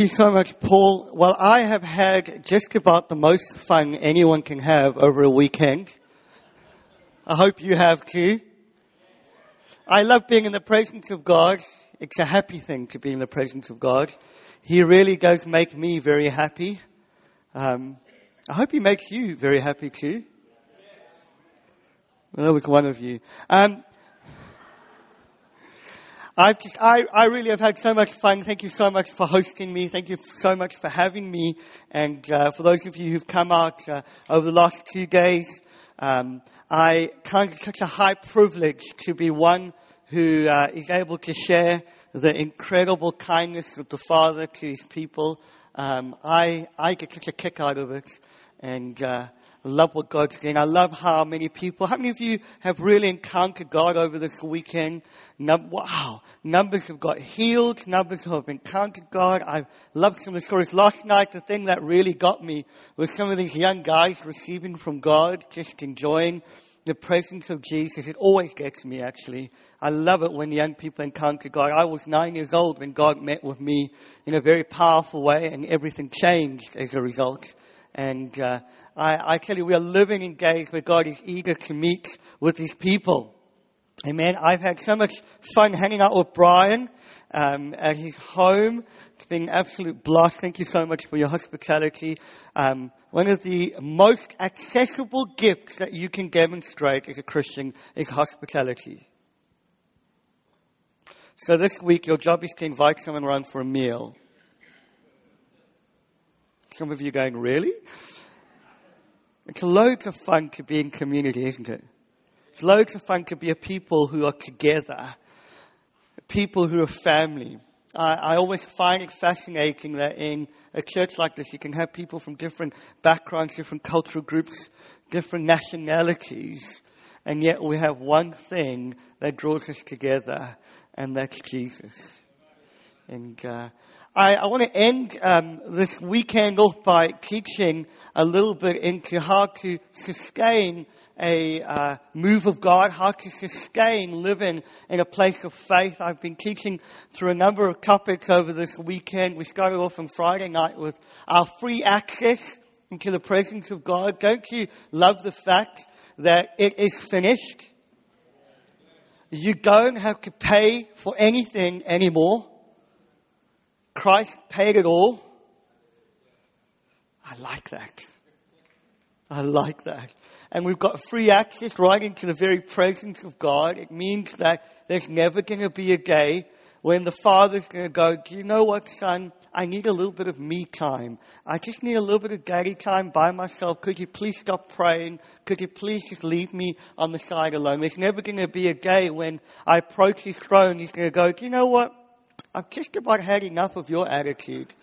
you so much, Paul. Well, I have had just about the most fun anyone can have over a weekend. I hope you have too. I love being in the presence of God. It's a happy thing to be in the presence of God. He really does make me very happy. Um, I hope He makes you very happy too. Well, that was one of you. Um, I've just, I, I really have had so much fun. Thank you so much for hosting me. Thank you so much for having me. And uh, for those of you who've come out uh, over the last two days, um, I count it such a high privilege to be one who uh, is able to share the incredible kindness of the Father to His people. Um, I I get such a kick out of it, and uh, love what God's doing. I love how many people. How many of you have really encountered God over this weekend? Num- wow, numbers have got healed. Numbers have encountered God. I've loved some of the stories. Last night, the thing that really got me was some of these young guys receiving from God, just enjoying the presence of Jesus. It always gets me, actually. I love it when young people encounter God. I was nine years old when God met with me in a very powerful way, and everything changed as a result. And uh, I, I tell you, we are living in days where God is eager to meet with His people. Amen. I've had so much fun hanging out with Brian um, at his home. It's been an absolute blast. Thank you so much for your hospitality. Um, one of the most accessible gifts that you can demonstrate as a Christian is hospitality. So this week, your job is to invite someone around for a meal. Some of you going, really? It's loads of fun to be in community, isn't it? It's loads of fun to be a people who are together, people who are family. I, I always find it fascinating that in a church like this, you can have people from different backgrounds, different cultural groups, different nationalities, and yet we have one thing that draws us together, and that's Jesus. And uh, I, I want to end um, this weekend off by teaching a little bit into how to sustain a uh, move of God, how to sustain living in a place of faith. I've been teaching through a number of topics over this weekend. We started off on Friday night with our free access into the presence of God. Don't you love the fact that it is finished? You don't have to pay for anything anymore. Christ paid it all. I like that. I like that. And we've got free access right into the very presence of God. It means that there's never going to be a day when the father's going to go, do you know what, son? I need a little bit of me time. I just need a little bit of daddy time by myself. Could you please stop praying? Could you please just leave me on the side alone? There's never going to be a day when I approach his throne. He's going to go, do you know what? I've just about had enough of your attitude.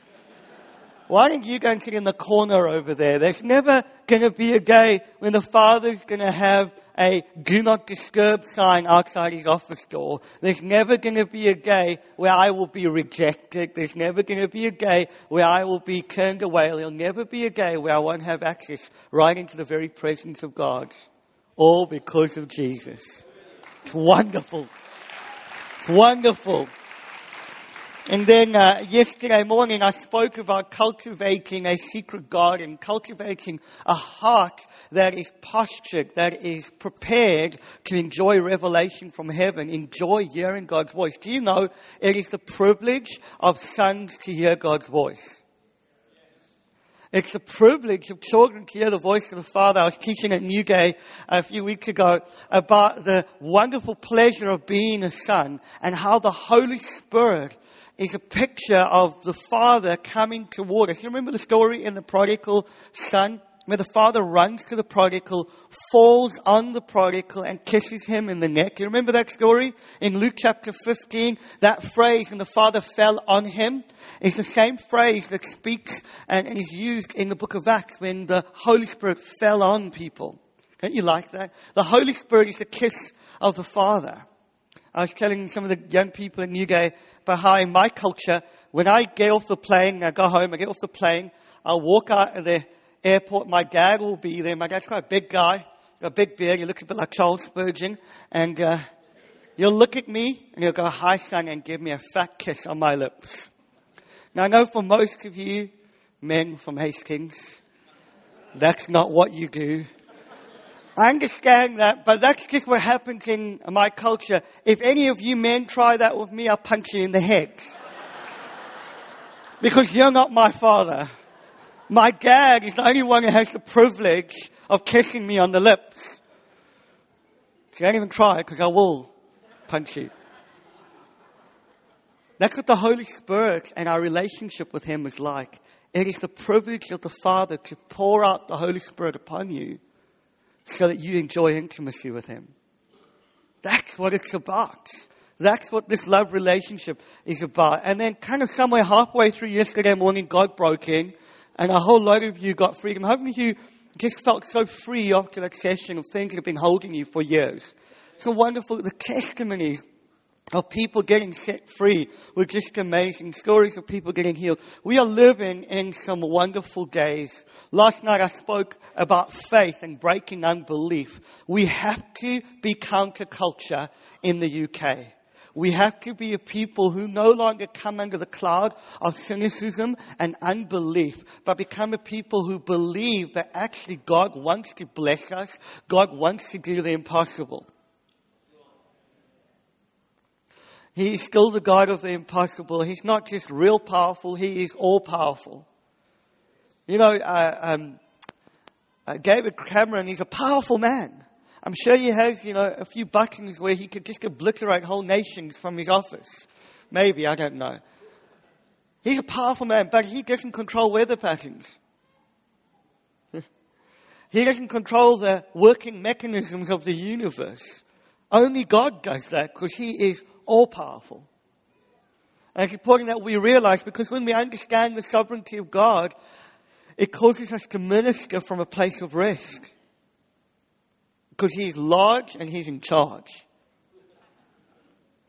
Why don't you go and sit in the corner over there? There's never going to be a day when the father's going to have a do not disturb sign outside his office door. There's never going to be a day where I will be rejected. There's never going to be a day where I will be turned away. There'll never be a day where I won't have access right into the very presence of God. All because of Jesus. It's wonderful. It's wonderful. And then uh, yesterday morning, I spoke about cultivating a secret garden, cultivating a heart that is postured, that is prepared to enjoy revelation from heaven, enjoy hearing God's voice. Do you know it is the privilege of sons to hear God's voice? It's the privilege of children to hear the voice of the Father. I was teaching at Newgate a few weeks ago about the wonderful pleasure of being a son and how the Holy Spirit is a picture of the father coming toward us. You remember the story in the prodigal son? Where the father runs to the prodigal, falls on the prodigal and kisses him in the neck. You remember that story? In Luke chapter 15, that phrase, and the father fell on him, is the same phrase that speaks and, and is used in the book of Acts when the Holy Spirit fell on people. Don't you like that? The Holy Spirit is the kiss of the Father. I was telling some of the young people in Newgate behind my culture, when I get off the plane, I go home, I get off the plane, I'll walk out of the airport, my dad will be there. My dad's quite a big guy, got a big beard, he looks a bit like Charles Spurgeon, and uh, he'll look at me and he'll go, hi son, and give me a fat kiss on my lips. Now I know for most of you, men from Hastings, that's not what you do. I understand that, but that's just what happens in my culture. If any of you men try that with me, I'll punch you in the head. because you're not my father. My dad is the only one who has the privilege of kissing me on the lips. So don't even try because I will punch you. That's what the Holy Spirit and our relationship with Him is like. It is the privilege of the Father to pour out the Holy Spirit upon you so that you enjoy intimacy with Him. That's what it's about. That's what this love relationship is about. And then kind of somewhere halfway through yesterday morning, God broke in and a whole lot of you got freedom. How many of you just felt so free after that session of things that have been holding you for years? So wonderful. The testimonies of people getting set free were just amazing. Stories of people getting healed. We are living in some wonderful days. Last night I spoke about faith and breaking unbelief. We have to be counterculture in the UK. We have to be a people who no longer come under the cloud of cynicism and unbelief, but become a people who believe that actually God wants to bless us. God wants to do the impossible. He's still the God of the impossible. He's not just real powerful, He is all powerful. You know, uh, um, uh, David Cameron, he's a powerful man. I'm sure he has, you know, a few buttons where he could just obliterate whole nations from his office. Maybe, I don't know. He's a powerful man, but he doesn't control weather patterns. he doesn't control the working mechanisms of the universe. Only God does that because He is all powerful. And it's important that we realize because when we understand the sovereignty of God, it causes us to minister from a place of rest. Because He's large and He's in charge.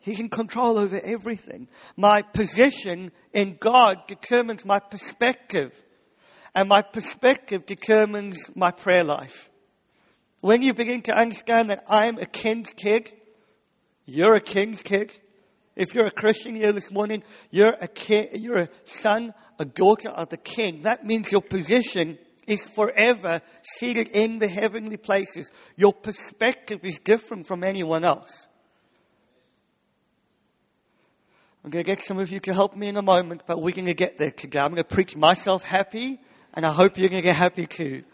He's in control over everything. My position in God determines my perspective. And my perspective determines my prayer life. When you begin to understand that I'm a king's kid, you're a king's kid. If you're a Christian here this morning, you're a king, you're a son, a daughter of the king. That means your position is forever seated in the heavenly places. Your perspective is different from anyone else. I'm going to get some of you to help me in a moment, but we're going to get there today. I'm going to preach myself happy, and I hope you're going to get happy too.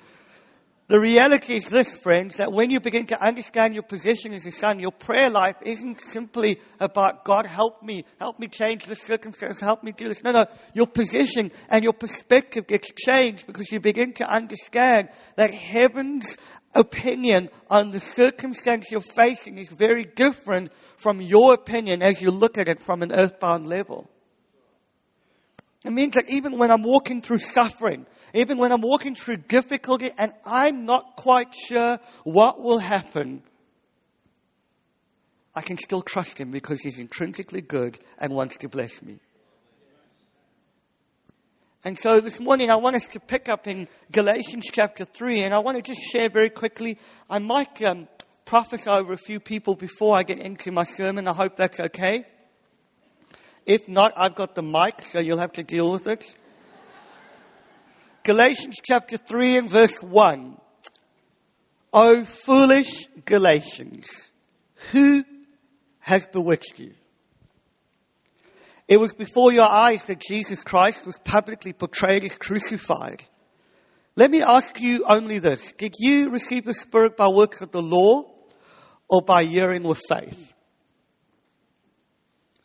The reality is this, friends, that when you begin to understand your position as a son, your prayer life isn't simply about God help me, help me change the circumstance, help me do this. No, no. Your position and your perspective gets changed because you begin to understand that heaven's opinion on the circumstance you're facing is very different from your opinion as you look at it from an earthbound level. It means that even when I'm walking through suffering, even when I'm walking through difficulty and I'm not quite sure what will happen, I can still trust Him because He's intrinsically good and wants to bless me. And so this morning I want us to pick up in Galatians chapter 3 and I want to just share very quickly. I might um, prophesy over a few people before I get into my sermon. I hope that's okay. If not, I've got the mic, so you'll have to deal with it. Galatians chapter 3 and verse 1. O foolish Galatians, who has bewitched you? It was before your eyes that Jesus Christ was publicly portrayed as crucified. Let me ask you only this. Did you receive the Spirit by works of the law or by hearing with faith?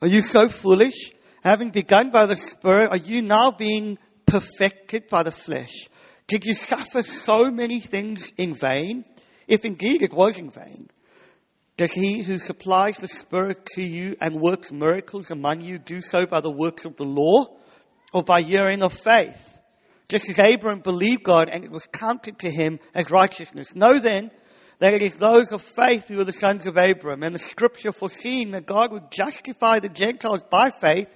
Are you so foolish? Having begun by the Spirit, are you now being perfected by the flesh? Did you suffer so many things in vain? If indeed it was in vain, does he who supplies the Spirit to you and works miracles among you do so by the works of the law or by hearing of faith? Just as Abraham believed God and it was counted to him as righteousness. Know then that it is those of faith who are the sons of Abraham and the scripture foreseeing that God would justify the Gentiles by faith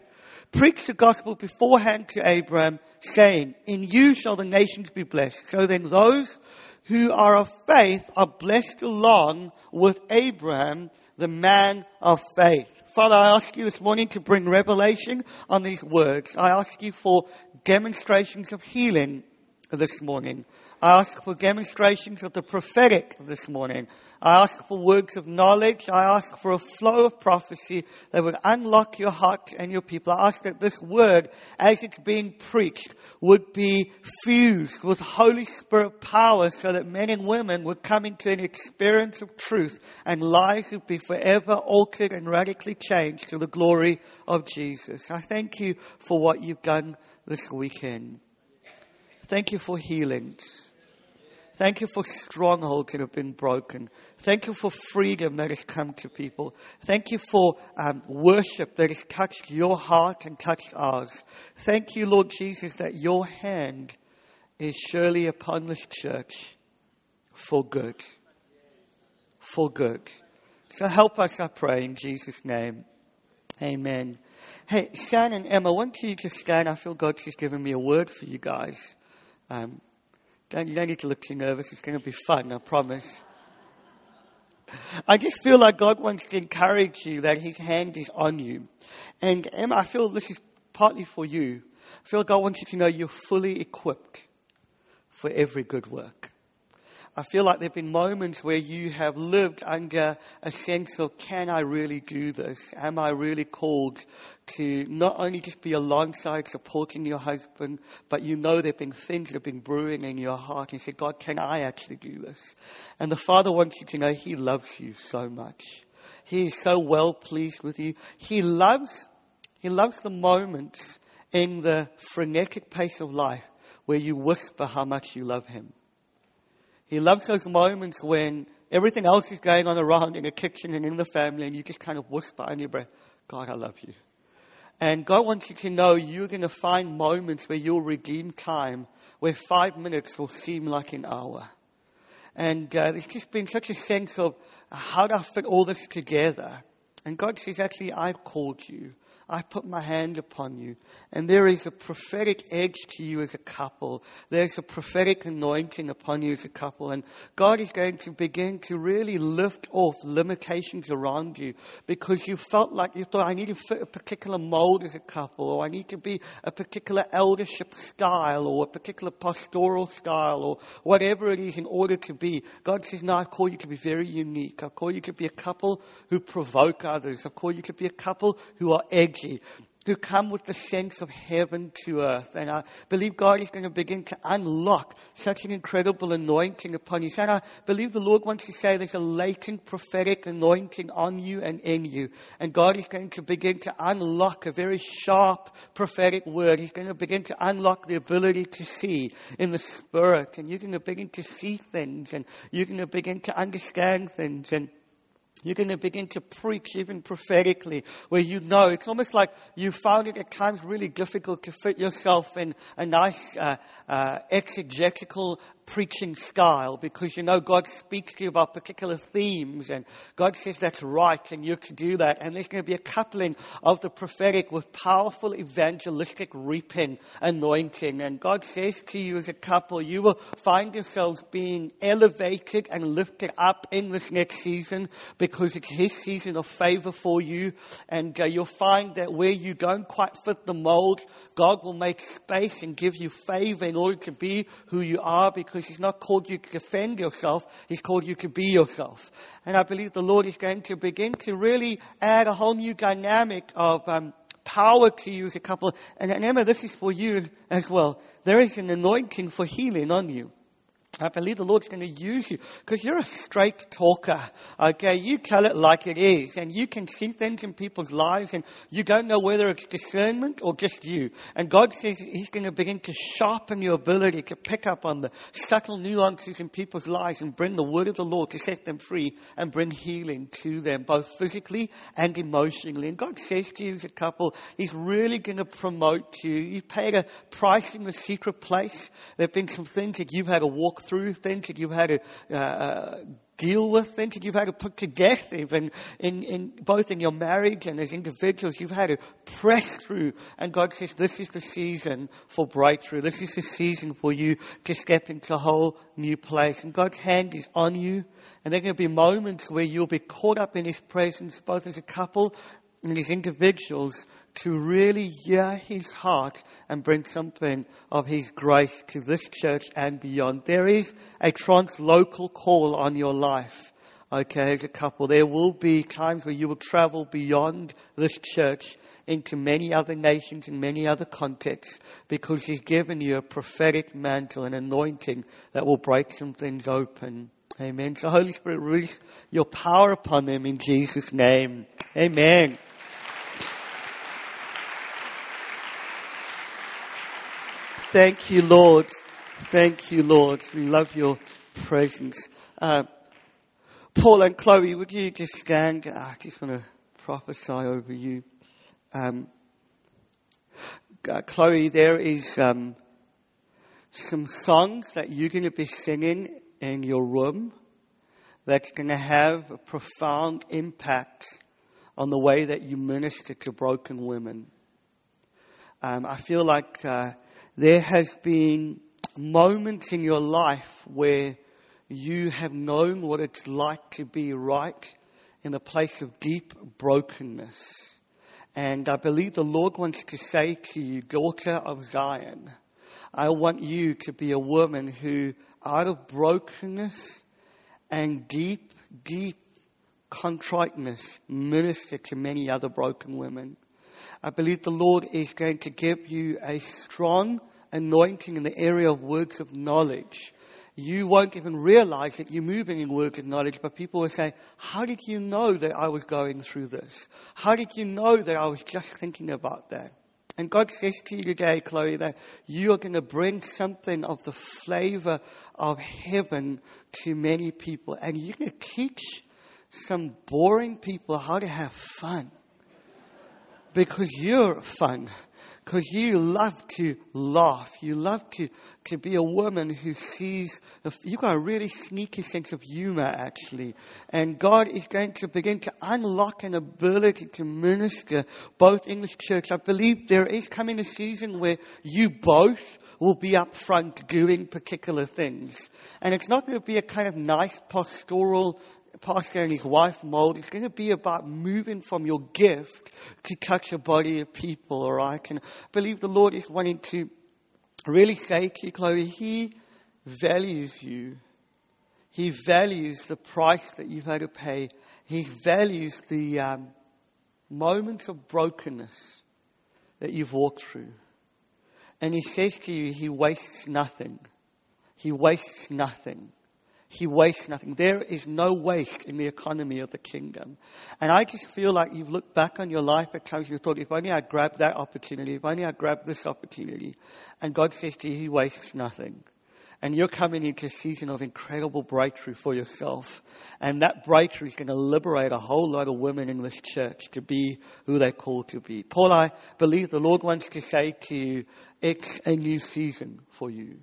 preached the gospel beforehand to Abraham saying, in you shall the nations be blessed. So then those who are of faith are blessed along with Abraham, the man of faith. Father, I ask you this morning to bring revelation on these words. I ask you for demonstrations of healing this morning. I ask for demonstrations of the prophetic this morning. I ask for words of knowledge. I ask for a flow of prophecy that would unlock your heart and your people. I ask that this word, as it's being preached, would be fused with Holy Spirit power so that men and women would come into an experience of truth and lives would be forever altered and radically changed to the glory of Jesus. I thank you for what you've done this weekend. Thank you for healings. Thank you for strongholds that have been broken. Thank you for freedom that has come to people. Thank you for um, worship that has touched your heart and touched ours. Thank you, Lord Jesus, that your hand is surely upon this church for good. For good. So help us, I pray, in Jesus' name. Amen. Hey, Shan and Emma, why don't you just stand? I feel God's just given me a word for you guys. Um, don't, you don't need to look too nervous. It's going to be fun, I promise. I just feel like God wants to encourage you that His hand is on you. And Emma, I feel this is partly for you. I feel God wants you to know you're fully equipped for every good work. I feel like there have been moments where you have lived under a sense of, can I really do this? Am I really called to not only just be alongside supporting your husband, but you know there have been things that have been brewing in your heart and you say, God, can I actually do this? And the Father wants you to know He loves you so much. He is so well pleased with you. He loves, He loves the moments in the frenetic pace of life where you whisper how much you love Him. He loves those moments when everything else is going on around in the kitchen and in the family and you just kind of whisper under your breath, God, I love you. And God wants you to know you're going to find moments where you'll redeem time, where five minutes will seem like an hour. And uh, there's just been such a sense of how do I fit all this together? And God says, actually, I've called you. I put my hand upon you. And there is a prophetic edge to you as a couple. There's a prophetic anointing upon you as a couple. And God is going to begin to really lift off limitations around you because you felt like you thought, I need to fit a particular mold as a couple, or I need to be a particular eldership style, or a particular pastoral style, or whatever it is in order to be. God says, no, I call you to be very unique. I call you to be a couple who provoke others. I call you to be a couple who are edgy who come with the sense of heaven to earth. And I believe God is going to begin to unlock such an incredible anointing upon you. And I believe the Lord wants to say there's a latent prophetic anointing on you and in you. And God is going to begin to unlock a very sharp prophetic word. He's going to begin to unlock the ability to see in the spirit. And you're going to begin to see things and you're going to begin to understand things and you're going to begin to preach even prophetically where you know it's almost like you found it at times really difficult to fit yourself in a nice uh, uh, exegetical preaching style because you know God speaks to you about particular themes and God says that's right and you're to do that. And there's going to be a coupling of the prophetic with powerful evangelistic reaping anointing. And God says to you as a couple, you will find yourselves being elevated and lifted up in this next season because it's His season of favor for you. And uh, you'll find that where you don't quite fit the mold, God will make space and give you favor in order to be who you are because because He's not called you to defend yourself, He's called you to be yourself. And I believe the Lord is going to begin to really add a whole new dynamic of um, power to you as a couple. And, and Emma, this is for you as well. There is an anointing for healing on you. I believe the Lord's going to use you because you're a straight talker. Okay. You tell it like it is and you can see things in people's lives and you don't know whether it's discernment or just you. And God says He's going to begin to sharpen your ability to pick up on the subtle nuances in people's lives and bring the word of the Lord to set them free and bring healing to them, both physically and emotionally. And God says to you as a couple, He's really going to promote you. You paid a price in the secret place. There have been some things that you've had to walk through, things that you've had to uh, uh, deal with, things that you've had to put to death, even in, in both in your marriage and as individuals, you've had to press through. And God says, "This is the season for breakthrough. This is the season for you to step into a whole new place." And God's hand is on you. And there are going to be moments where you'll be caught up in His presence, both as a couple these individuals to really hear his heart and bring something of his grace to this church and beyond. There is a translocal call on your life. Okay, as a couple, there will be times where you will travel beyond this church into many other nations and many other contexts because he's given you a prophetic mantle and anointing that will break some things open. Amen. So Holy Spirit, release your power upon them in Jesus' name. Amen. Thank you, Lord. Thank you, Lord. We love your presence. Uh, Paul and Chloe, would you just stand? I just want to prophesy over you. Um, uh, Chloe, there is um, some songs that you're going to be singing in your room that's going to have a profound impact on the way that you minister to broken women. Um, I feel like uh, there has been moments in your life where you have known what it's like to be right in a place of deep brokenness. And I believe the Lord wants to say to you, daughter of Zion, I want you to be a woman who, out of brokenness and deep, deep contriteness, minister to many other broken women. I believe the Lord is going to give you a strong anointing in the area of words of knowledge. You won't even realize that you're moving in words of knowledge, but people will say, how did you know that I was going through this? How did you know that I was just thinking about that? And God says to you today, Chloe, that you are going to bring something of the flavor of heaven to many people. And you're going to teach some boring people how to have fun because you're fun. Because you love to laugh. You love to, to be a woman who sees, you've got a really sneaky sense of humor actually. And God is going to begin to unlock an ability to minister both English church. I believe there is coming a season where you both will be up front doing particular things. And it's not going to be a kind of nice pastoral pastor and his wife mold. It's going to be about moving from your gift to touch a body of people, all right? And I believe the Lord is wanting to really say to you, Chloe, He values you. He values the price that you've had to pay. He values the um, moments of brokenness that you've walked through. And He says to you, He wastes nothing. He wastes nothing. He wastes nothing. There is no waste in the economy of the kingdom. And I just feel like you've looked back on your life at times you thought, if only I grabbed that opportunity, if only I grabbed this opportunity. And God says to you, He wastes nothing. And you're coming into a season of incredible breakthrough for yourself. And that breakthrough is going to liberate a whole lot of women in this church to be who they're called to be. Paul, I believe the Lord wants to say to you, it's a new season for you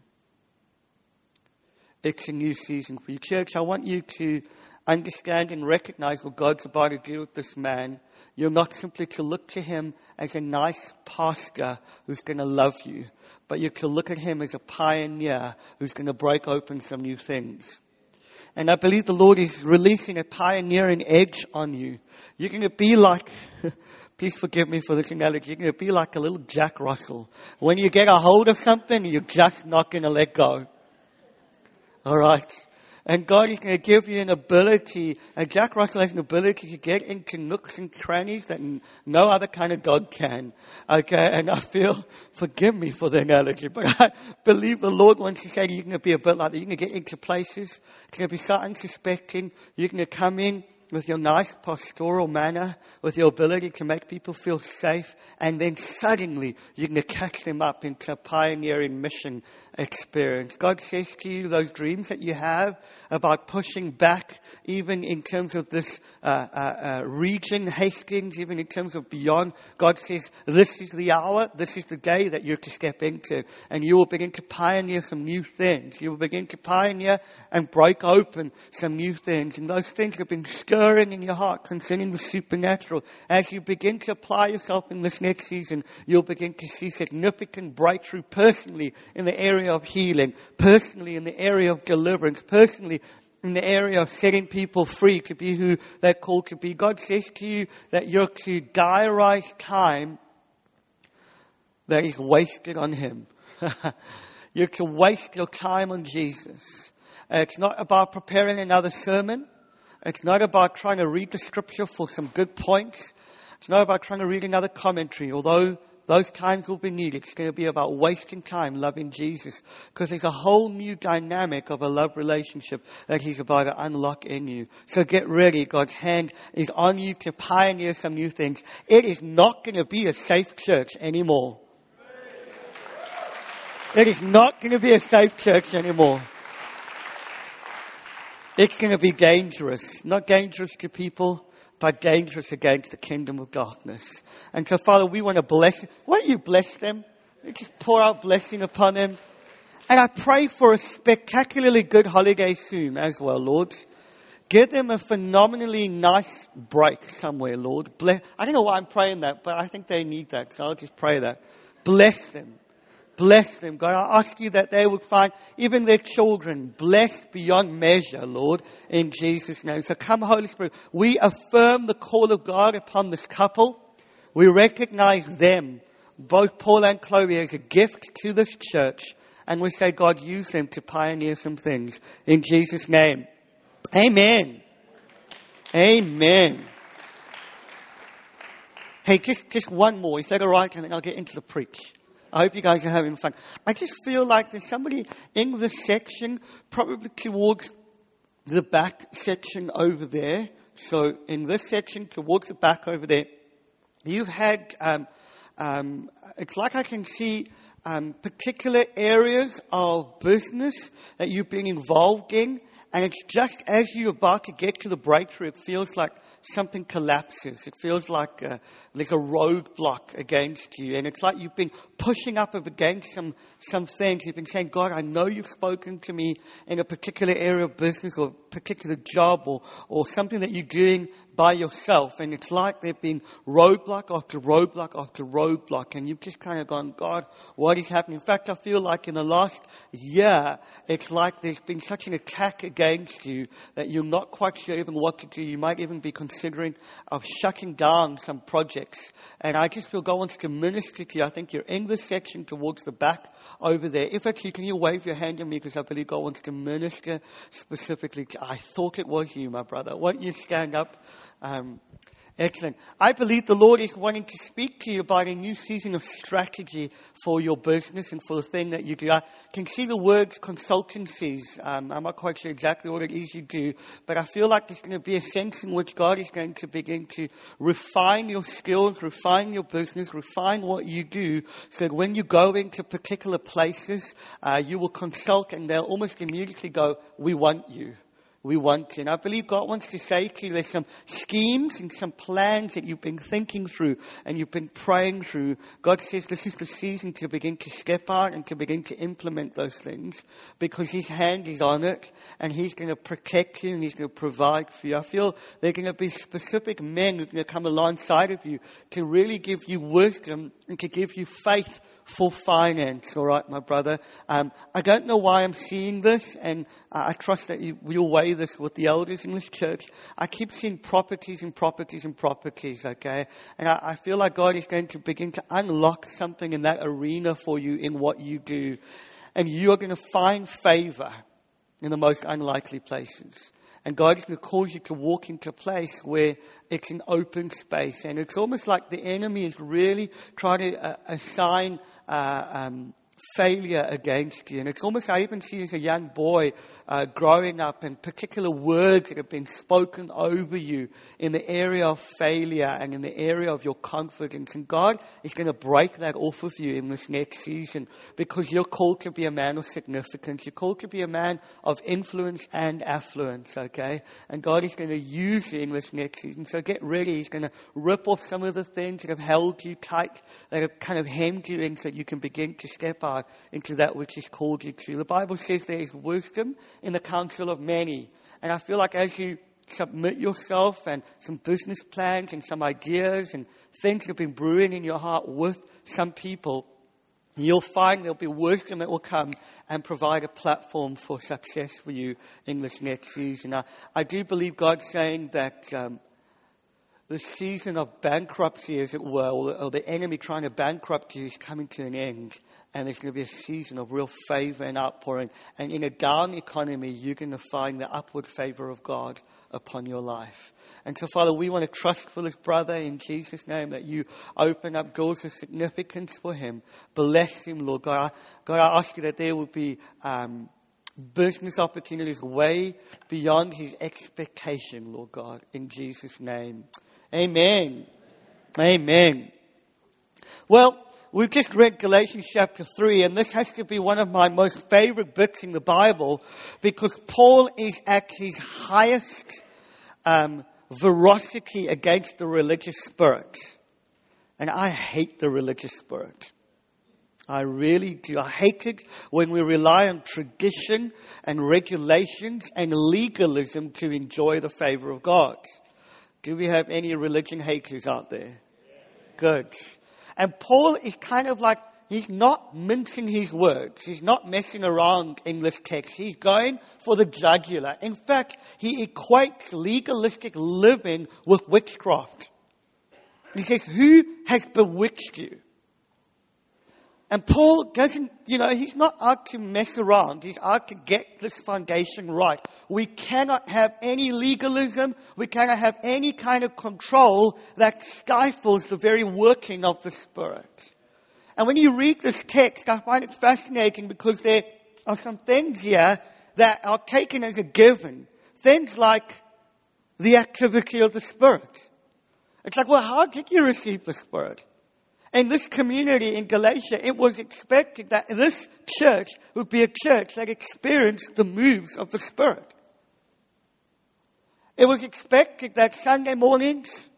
it's a new season for you. Church, I want you to understand and recognize what God's about to do with this man. You're not simply to look to him as a nice pastor who's going to love you, but you're to look at him as a pioneer who's going to break open some new things. And I believe the Lord is releasing a pioneering edge on you. You're going to be like, please forgive me for this analogy, you're going to be like a little Jack Russell. When you get a hold of something, you're just not going to let go. All right. And God is going to give you an ability, and Jack Russell has an ability to get into nooks and crannies that no other kind of dog can. Okay, and I feel, forgive me for the analogy, but I believe the Lord wants to say you're going to be a bit like that. You're going to get into places, it's going to be so unsuspecting, you're going to come in, with your nice pastoral manner, with your ability to make people feel safe, and then suddenly you're going to catch them up into a pioneering mission experience. God says to you those dreams that you have about pushing back, even in terms of this uh, uh, uh, region, Hastings, even in terms of beyond. God says, this is the hour, this is the day that you're to step into, and you will begin to pioneer some new things. You will begin to pioneer and break open some new things, and those things have been stirring in your heart concerning the supernatural. As you begin to apply yourself in this next season, you'll begin to see significant breakthrough personally in the area of healing, personally in the area of deliverance, personally in the area of setting people free to be who they're called to be. God says to you that you're to diarize time that is wasted on Him. you're to waste your time on Jesus. It's not about preparing another sermon. It's not about trying to read the scripture for some good points. It's not about trying to read another commentary, although those times will be needed. It's going to be about wasting time loving Jesus because there's a whole new dynamic of a love relationship that He's about to unlock in you. So get ready. God's hand is on you to pioneer some new things. It is not going to be a safe church anymore. It is not going to be a safe church anymore. It's going to be dangerous. Not dangerous to people, but dangerous against the kingdom of darkness. And so, Father, we want to bless. Why don't you bless them? You just pour out blessing upon them. And I pray for a spectacularly good holiday soon as well, Lord. Give them a phenomenally nice break somewhere, Lord. Bless, I don't know why I'm praying that, but I think they need that, so I'll just pray that. Bless them. Bless them, God. I ask you that they would find even their children blessed beyond measure, Lord, in Jesus' name. So come, Holy Spirit. We affirm the call of God upon this couple. We recognize them, both Paul and Chloe, as a gift to this church. And we say, God, use them to pioneer some things. In Jesus' name. Amen. Amen. Hey, just, just one more. Is that alright? And then I'll get into the preach. I hope you guys are having fun. I just feel like there's somebody in this section, probably towards the back section over there. So in this section, towards the back over there, you've had, um, um, it's like I can see um, particular areas of business that you've been involved in, and it's just as you're about to get to the breakthrough, it feels like something collapses. It feels like uh, there's a roadblock against you. And it's like you've been pushing up against some, some things. You've been saying, God, I know you've spoken to me in a particular area of business or particular job or, or something that you're doing by yourself. And it's like there've been roadblock after roadblock after roadblock. And you've just kind of gone, God, what is happening? In fact, I feel like in the last year, it's like there's been such an attack against you that you're not quite sure even what to do. You might even be considering of shutting down some projects. And I just feel God wants to minister to you. I think you're in the section towards the back over there. If actually, can you wave your hand at me because I believe God wants to minister specifically. To, I thought it was you, my brother. Won't you stand up? Um, excellent. I believe the Lord is wanting to speak to you about a new season of strategy for your business and for the thing that you do. I can see the words consultancies. Um, I'm not quite sure exactly what it is you do, but I feel like there's going to be a sense in which God is going to begin to refine your skills, refine your business, refine what you do, so that when you go into particular places, uh, you will consult and they'll almost immediately go, "We want you." We want. And I believe God wants to say to you there's some schemes and some plans that you've been thinking through and you've been praying through. God says this is the season to begin to step out and to begin to implement those things because His hand is on it and He's going to protect you and He's going to provide for you. I feel there are going to be specific men who are going to come alongside of you to really give you wisdom and to give you faith for finance. All right, my brother. Um, I don't know why I'm seeing this, and I trust that you, will weigh this with the elders in this church. I keep seeing properties and properties and properties. Okay, and I, I feel like God is going to begin to unlock something in that arena for you in what you do, and you are going to find favor in the most unlikely places. And God is going to cause you to walk into a place where it's an open space. And it's almost like the enemy is really trying to uh, assign uh, um, failure against you. And it's almost, I even see as a young boy uh, growing up and particular words that have been spoken over you in the area of failure and in the area of your confidence. And God is going to break that off of you in this next season because you're called to be a man of significance. You're called to be a man of influence and affluence, okay? And God is going to use you in this next season. So get ready. He's going to rip off some of the things that have held you tight, that have kind of hemmed you in so that you can begin to step into that which called you to. The Bible says there is wisdom in the counsel of many. And I feel like as you submit yourself and some business plans and some ideas and things have been brewing in your heart with some people, you'll find there'll be wisdom that will come and provide a platform for success for you in this next season. I, I do believe God's saying that um, the season of bankruptcy, as it were, or, the enemy trying to bankrupt you is coming to an end. And there's going to be a season of real favor and outpouring. And in a down economy, you're going to find the upward favor of God upon your life. And so, Father, we want to trust for this brother in Jesus' name that you open up doors of significance for him. Bless him, Lord God. God, I ask you that there will be um, business opportunities way beyond his expectation, Lord God, in Jesus' name. Amen. Amen. Well, we've just read Galatians chapter 3, and this has to be one of my most favorite books in the Bible because Paul is at his highest um, ferocity against the religious spirit. And I hate the religious spirit. I really do. I hate it when we rely on tradition and regulations and legalism to enjoy the favor of God. Do we have any religion haters out there? Good. And Paul is kind of like He's not mincing his words. He's not messing around in this text. He's going for the jugular. In fact, he equates legalistic living with witchcraft. He says, who has bewitched you? And Paul doesn't, you know, he's not out to mess around. He's out to get this foundation right. We cannot have any legalism. We cannot have any kind of control that stifles the very working of the Spirit. And when you read this text, I find it fascinating because there are some things here that are taken as a given. Things like the activity of the Spirit. It's like, well, how did you receive the Spirit? In this community in Galatia, it was expected that this church would be a church that experienced the moves of the Spirit. It was expected that Sunday mornings,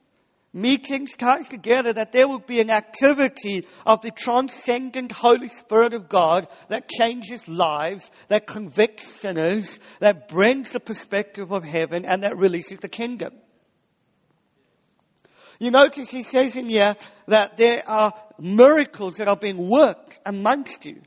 meetings tied together that there would be an activity of the transcendent Holy Spirit of God that changes lives, that convicts sinners, that brings the perspective of heaven, and that releases the kingdom. You notice he says in here that there are miracles that are being worked amongst you.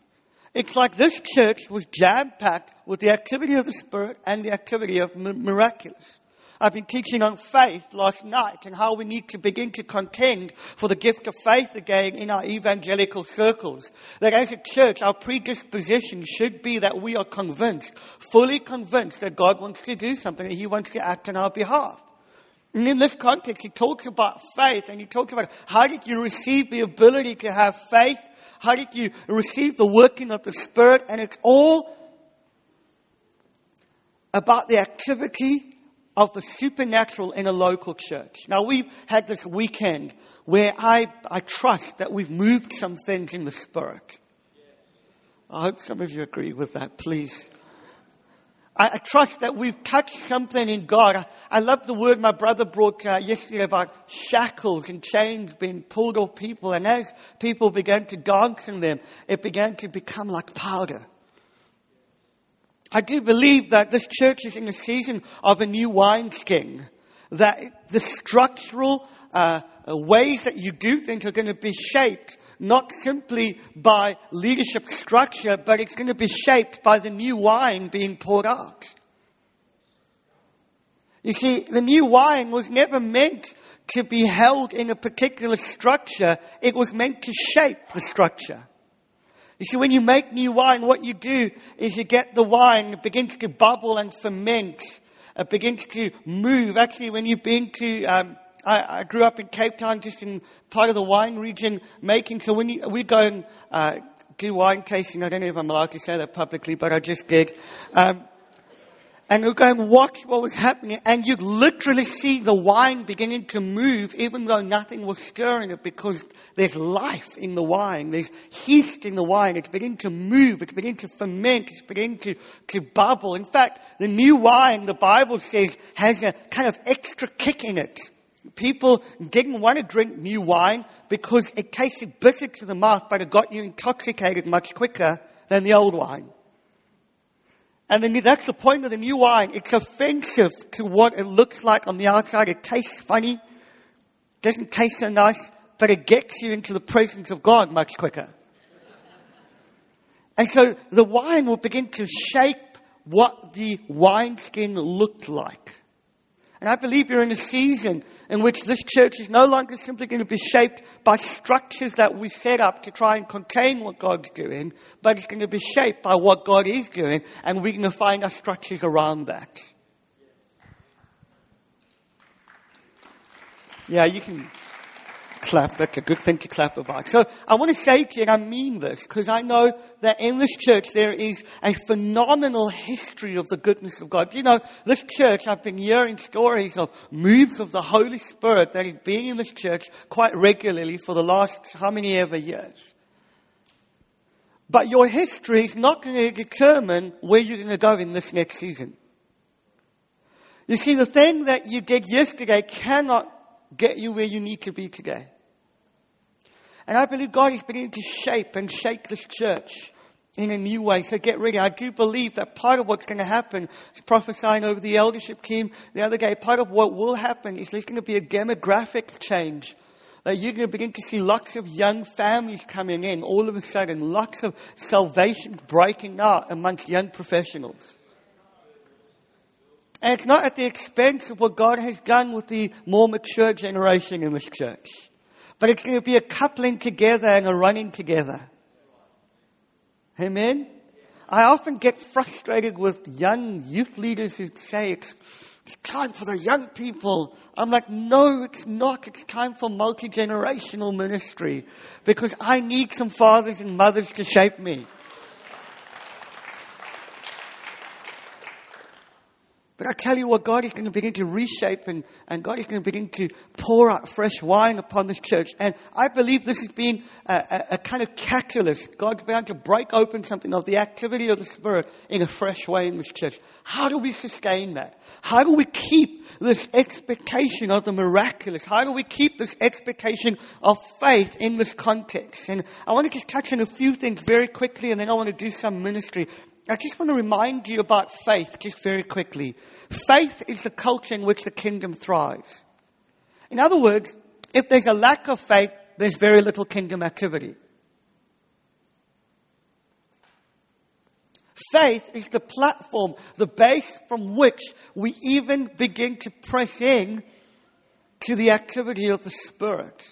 It's like this church was jam packed with the activity of the Spirit and the activity of miraculous. I've been teaching on faith last night and how we need to begin to contend for the gift of faith again in our evangelical circles. That as a church, our predisposition should be that we are convinced, fully convinced that God wants to do something, that He wants to act on our behalf. And in this context, he talks about faith and he talks about how did you receive the ability to have faith? How did you receive the working of the Spirit? And it's all about the activity of the supernatural in a local church. Now we've had this weekend where I, I trust that we've moved some things in the spirit. I hope some of you agree with that, please. I, trust that we've touched something in God. I, I love the word my brother brought uh, yesterday about shackles and chains being pulled off people. And as people began to dance in them, it began to become like powder. I do believe that this church is in a season of a new wineskin. That the structural uh, ways that you do things are going to be shaped not simply by leadership structure, but it's going to be shaped by the new wine being poured out. You see, the new wine was never meant to be held in a particular structure. It was meant to shape the structure. You see, when you make new wine, what you do is you get the wine, it begins to bubble and ferment. It begins to move. Actually, when you've been to, um, I, I, grew up in Cape Town, just in part of the wine region making. So when you, we go and uh, do wine tasting, I don't know if I'm allowed to say that publicly, but I just did. Um, and you go and watch what was happening, and you'd literally see the wine beginning to move, even though nothing was stirring it, because there's life in the wine, there's yeast in the wine, it's beginning to move, it's beginning to ferment, it's beginning to, to bubble. In fact, the new wine, the Bible says, has a kind of extra kick in it. People didn't want to drink new wine because it tasted bitter to the mouth, but it got you intoxicated much quicker than the old wine. And then that's the point of the new wine. It's offensive to what it looks like on the outside. It tastes funny, doesn't taste so nice, but it gets you into the presence of God much quicker. And so the wine will begin to shape what the wineskin looked like. And I believe you're in a season in which this church is no longer simply going to be shaped by structures that we set up to try and contain what God's doing, but it's going to be shaped by what God is doing, and we're going to find our structures around that. Yeah, you can clap. That's a good thing to clap about. So I want to say to you, and I mean this, because I know that in this church there is a phenomenal history of the goodness of God. You know, this church, I've been hearing stories of moves of the Holy Spirit that is being in this church quite regularly for the last how many ever years. But your history is not going to determine where you're going to go in this next season. You see, the thing that you did yesterday cannot get you where you need to be today. And I believe God is beginning to shape and shake this church in a new way. So get ready. I do believe that part of what's going to happen is prophesying over the eldership team the other day. Part of what will happen is there's going to be a demographic change. That you're going to begin to see lots of young families coming in all of a sudden, lots of salvation breaking out amongst young professionals. And it's not at the expense of what God has done with the more mature generation in this church. But it's going to be a coupling together and a running together. Amen? I often get frustrated with young youth leaders who say it's, it's time for the young people. I'm like, no, it's not. It's time for multi-generational ministry because I need some fathers and mothers to shape me. But I tell you what, God is going to begin to reshape and, and God is going to begin to pour out fresh wine upon this church. And I believe this has been a, a, a kind of catalyst. God's begun to break open something of the activity of the Spirit in a fresh way in this church. How do we sustain that? How do we keep this expectation of the miraculous? How do we keep this expectation of faith in this context? And I want to just touch on a few things very quickly and then I want to do some ministry. I just want to remind you about faith just very quickly. Faith is the culture in which the kingdom thrives. In other words, if there's a lack of faith, there's very little kingdom activity. Faith is the platform, the base from which we even begin to press in to the activity of the Spirit.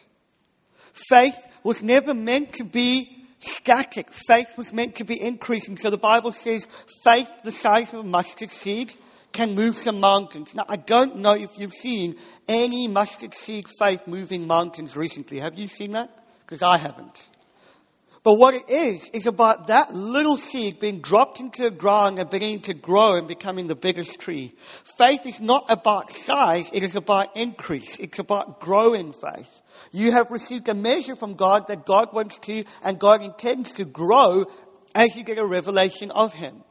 Faith was never meant to be static. Faith was meant to be increasing. So the Bible says faith the size of a mustard seed can move some mountains. Now, I don't know if you've seen any mustard seed faith moving mountains recently. Have you seen that? Because I haven't. But what it is, is about that little seed being dropped into the ground and beginning to grow and becoming the biggest tree. Faith is not about size, it is about increase. It's about growing faith. You have received a measure from God that God wants to and God intends to grow as you get a revelation of Him.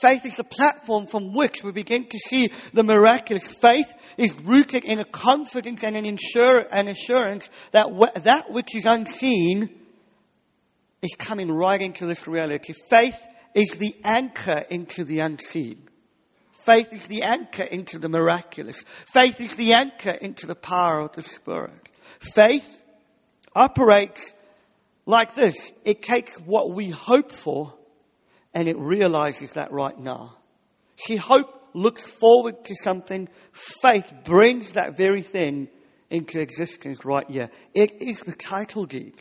Faith is the platform from which we begin to see the miraculous. Faith is rooted in a confidence and an, insure, an assurance that that which is unseen is coming right into this reality. Faith is the anchor into the unseen. Faith is the anchor into the miraculous. Faith is the anchor into the power of the Spirit. Faith operates like this. It takes what we hope for and it realizes that right now. See, hope looks forward to something. Faith brings that very thing into existence right here. It is the title deed.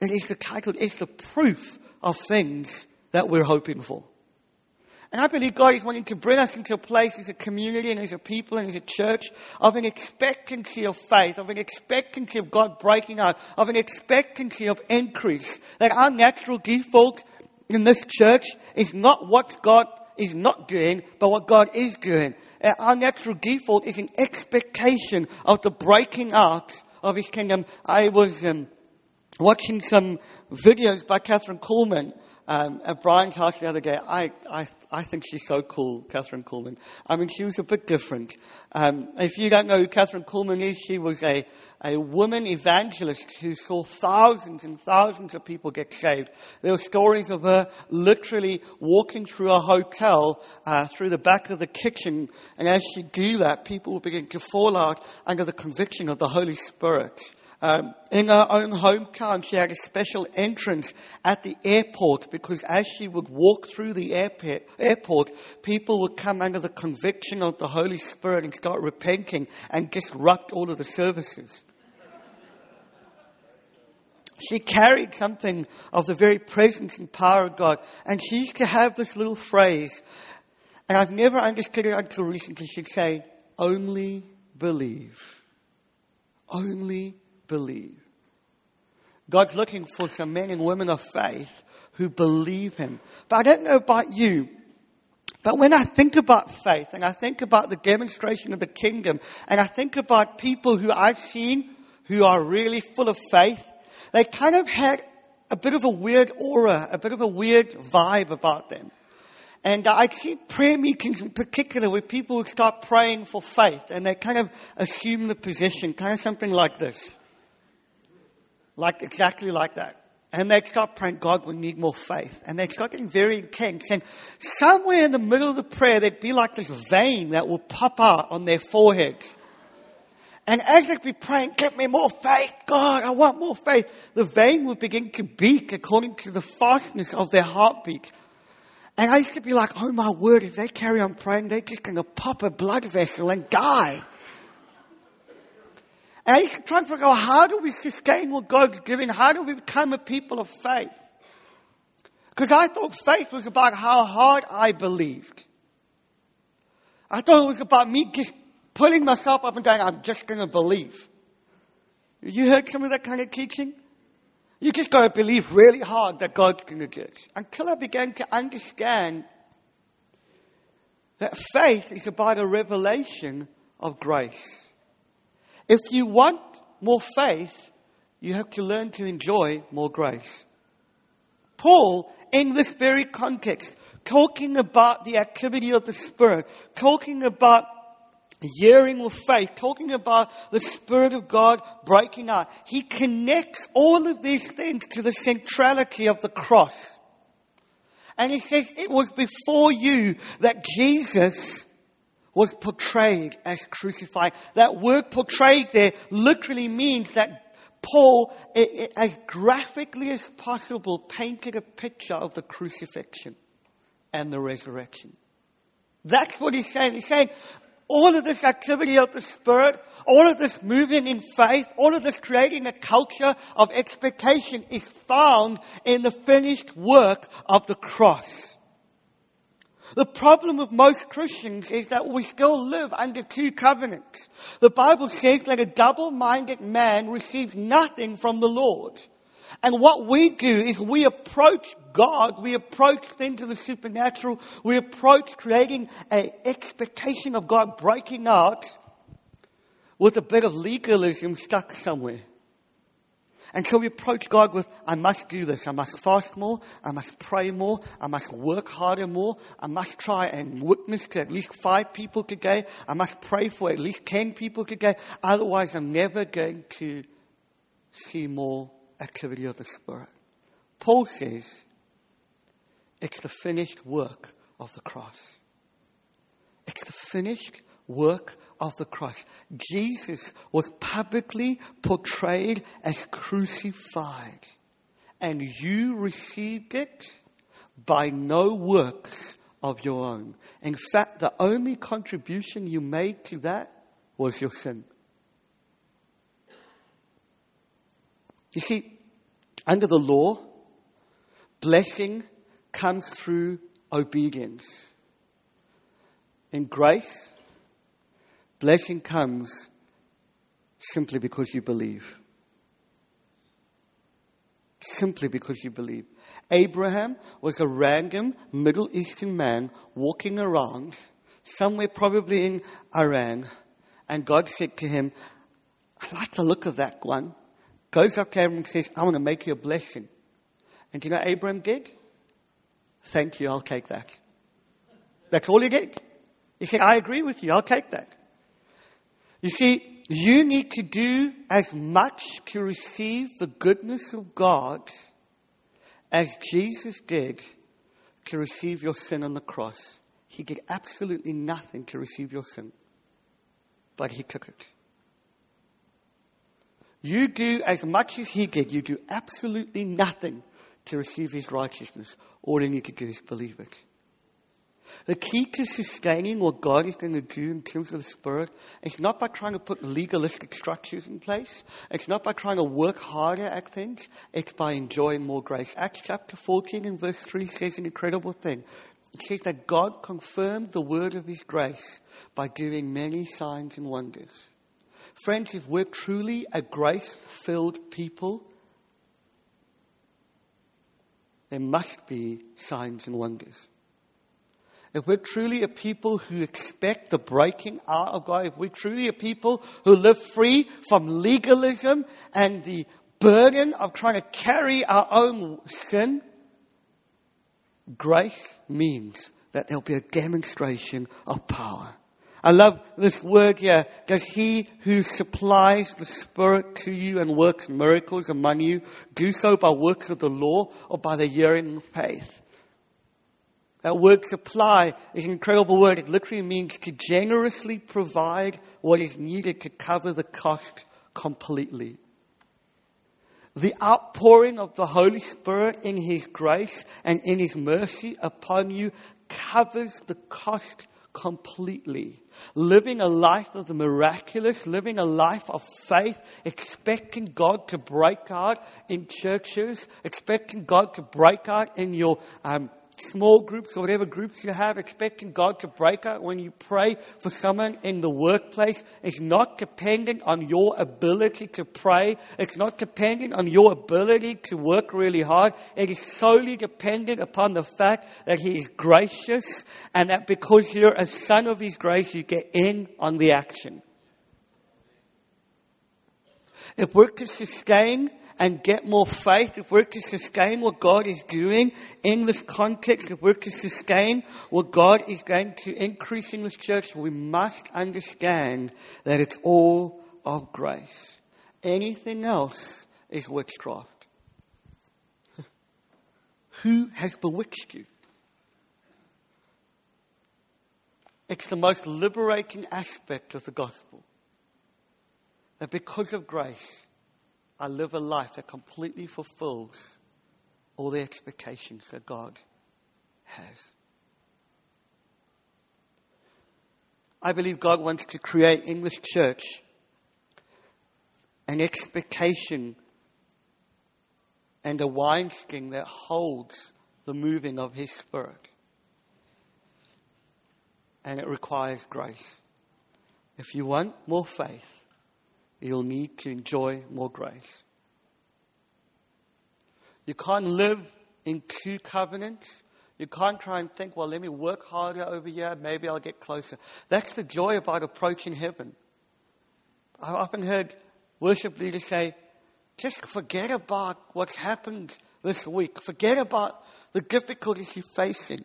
It is the title, it's the proof of things that we're hoping for. And I believe God is wanting to bring us into a place as a community and as a people and as a church of an expectancy of faith, of an expectancy of God breaking out, of an expectancy of increase. That our natural default in this church is not what God is not doing, but what God is doing. Our natural default is an expectation of the breaking out of His kingdom. I was um, watching some videos by Kathryn Kuhlman um, at Brian's house the other day, I, I, I think she's so cool, Kathryn Kuhlman. I mean, she was a bit different. Um, if you don't know who Kathryn Kuhlman is, she was a, a woman evangelist who saw thousands and thousands of people get saved. There were stories of her literally walking through a hotel, uh, through the back of the kitchen, and as she do that, people would begin to fall out under the conviction of the Holy Spirit Um, in her own hometown, she had a special entrance at the airport because as she would walk through the airport, people would come under the conviction of the Holy Spirit and start repenting and disrupt all of the services. She carried something of the very presence and power of God. And she used to have this little phrase, and I've never understood it until recently. She'd say, only believe. Only believe. God's looking for some men and women of faith who believe Him. But I don't know about you, but when I think about faith and I think about the demonstration of the kingdom and I think about people who I've seen who are really full of faith, they kind of had a bit of a weird aura, a bit of a weird vibe about them. And I see prayer meetings in particular where people start praying for faith and they kind of assume the position, kind of something like this. Like exactly like that. And they'd start praying, God, we need more faith. And they'd start getting very intense. And somewhere in the middle of the prayer, there'd be like this vein that would pop out on their foreheads. And as they'd be praying, give me more faith, God, I want more faith, the vein would begin to beat according to the fastness of their heartbeat. And I used to be like, oh my word, if they carry on praying, they're just going to pop a blood vessel and die. And I used to figure out how do we sustain what God's giving? How do we become a people of faith? Because I thought faith was about how hard I believed. I thought it was about me just pulling myself up and going, I'm just going to believe. You heard some of that kind of teaching? You just got to believe really hard that God's going to do it. Until I began to understand that faith is about a revelation of grace. If you want more faith, you have to learn to enjoy more grace. Paul, in this very context, talking about the activity of the Spirit, talking about hearing with faith, talking about the Spirit of God breaking out, he connects all of these things to the centrality of the cross. And he says it was before you that Jesus was portrayed as crucified. That word portrayed there literally means that Paul, as graphically as possible, painted a picture of the crucifixion and the resurrection. That's what he's saying. He's saying, all of this activity of the Spirit, all of this moving in faith, all of this creating a culture of expectation is found in the finished work of the cross. The problem with most Christians is that we still live under two covenants. The Bible says that a double-minded man receives nothing from the Lord. And what we do is we approach God, we approach things of the supernatural, we approach creating an expectation of God breaking out with a bit of legalism stuck somewhere. And so we approach God with, I must do this. I must fast more. I must pray more. I must work harder more. I must try and witness to at least five people today. I must pray for at least ten people today. Otherwise, I'm never going to see more activity of the Spirit. Paul says, it's the finished work of the cross. It's the finished work of the cross. Jesus was publicly portrayed as crucified, and you received it by no works of your own. In fact, the only contribution you made to that was your sin. You see, under the law, blessing comes through obedience. In grace, Blessing comes simply because you believe. Simply because you believe. Abraham was a random Middle Eastern man walking around somewhere probably in Iran and God said to him, I like the look of that one. Goes up to him and says, I want to make you a blessing. And you know Abraham did? Thank you, I'll take that. That's all he did. He said, I agree with you, I'll take that. You see, you need to do as much to receive the goodness of God as Jesus did to receive your sin on the cross. He did absolutely nothing to receive your sin, but he took it. You do as much as he did. You do absolutely nothing to receive his righteousness. All you need to do is believe it. The key to sustaining what God is going to do in terms of the Spirit is not by trying to put legalistic structures in place. It's not by trying to work harder at things. It's by enjoying more grace. Acts chapter 14 and verse 3 says an incredible thing. It says that God confirmed the word of his grace by doing many signs and wonders. Friends, if we're truly a grace filled people, there must be signs and wonders. If we're truly a people who expect the breaking out of God, if we're truly a people who live free from legalism and the burden of trying to carry our own sin, grace means that there'll be a demonstration of power. I love this word here. Does he who supplies the Spirit to you and works miracles among you do so by works of the law or by the hearing of faith? That word supply is an incredible word. It literally means to generously provide what is needed to cover the cost completely. The outpouring of the Holy Spirit in His grace and in His mercy upon you covers the cost completely. Living a life of the miraculous, living a life of faith, expecting God to break out in churches, expecting God to break out in your um, small groups or whatever groups you have, expecting God to break out when you pray for someone in the workplace is not dependent on your ability to pray. It's not dependent on your ability to work really hard. It is solely dependent upon the fact that He is gracious and that because you're a son of His grace, you get in on the action. If we're to sustain and get more faith, if we're to sustain what God is doing in this context, if we're to sustain what God is going to increase in this church, we must understand that it's all of grace. Anything else is witchcraft. Who has bewitched you? It's the most liberating aspect of the gospel. That because of grace, I live a life that completely fulfills all the expectations that God has. I believe God wants to create in this church an expectation and a wineskin that holds the moving of His Spirit. And it requires grace. If you want more faith, you'll need to enjoy more grace. You can't live in two covenants. You can't try and think, well, let me work harder over here, maybe I'll get closer. That's the joy about approaching heaven. I've often heard worship leaders say, just forget about what's happened this week. Forget about the difficulties you're facing.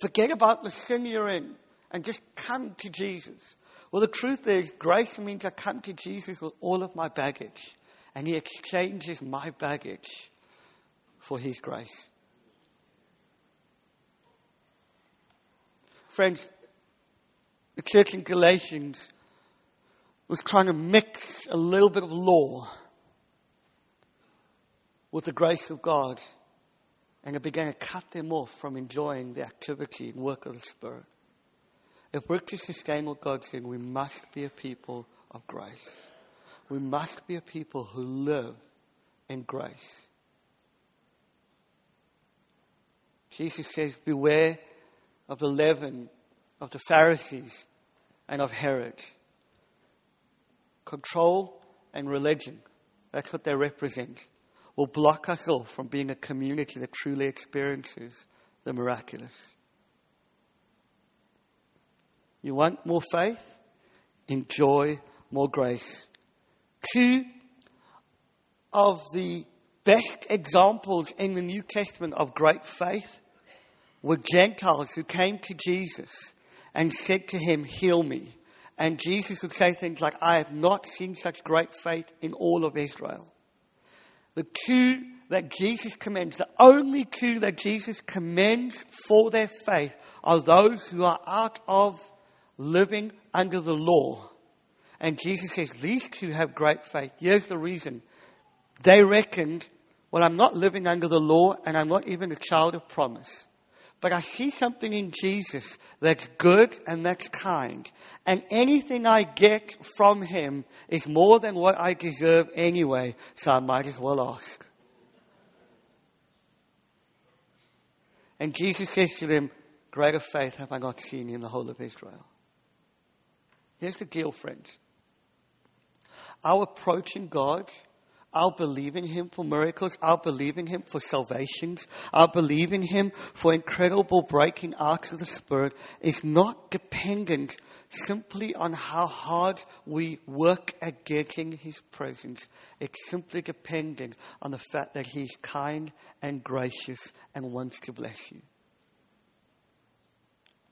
Forget about the sin you're in and just come to Jesus. Well, the truth is, grace means I come to Jesus with all of my baggage, and He exchanges my baggage for His grace. Friends, the church in Galatians was trying to mix a little bit of law with the grace of God, and it began to cut them off from enjoying the activity and work of the Spirit. If we're to sustain what God's saying, we must be a people of grace. We must be a people who live in grace. Jesus says, Beware of the leaven of the Pharisees and of Herod. Control and religion, that's what they represent, will block us off from being a community that truly experiences the miraculous. You want more faith? Enjoy more grace. Two of the best examples in the New Testament of great faith were Gentiles who came to Jesus and said to him, Heal me. And Jesus would say things like, I have not seen such great faith in all of Israel. The two that Jesus commends, the only two that Jesus commends for their faith are those who are out of living under the law And Jesus says, these two have great faith. Here's the reason. They reckoned, well, I'm not living under the law and I'm not even a child of promise. But I see something in Jesus that's good and that's kind. And anything I get from Him is more than what I deserve anyway, so I might as well ask. And Jesus says to them, Greater faith have I not seen in the whole of Israel. Here's the deal, friends. Our approaching God our believing Him for miracles. our believing Him for salvations. our believing Him for incredible breaking out of the Spirit is not dependent simply on how hard we work at getting His presence. It's simply dependent on the fact that He's kind and gracious and wants to bless you.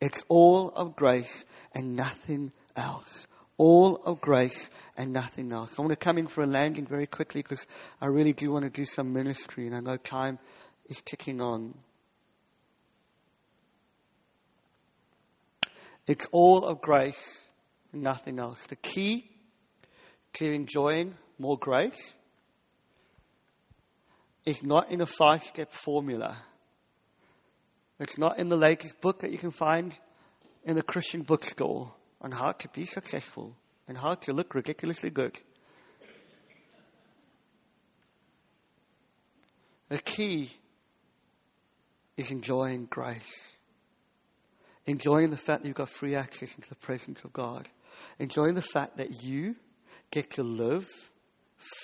It's all of grace and nothing else all of grace and nothing else. I want to come in for a landing very quickly because I really do want to do some ministry and I know time is ticking on. It's all of grace and nothing else. The key to enjoying more grace is not in a five step formula. It's not in the latest book that you can find in the Christian bookstore on how to be successful and how to look ridiculously good. The key is enjoying grace. Enjoying the fact that you've got free access into the presence of God. Enjoying the fact that you get to live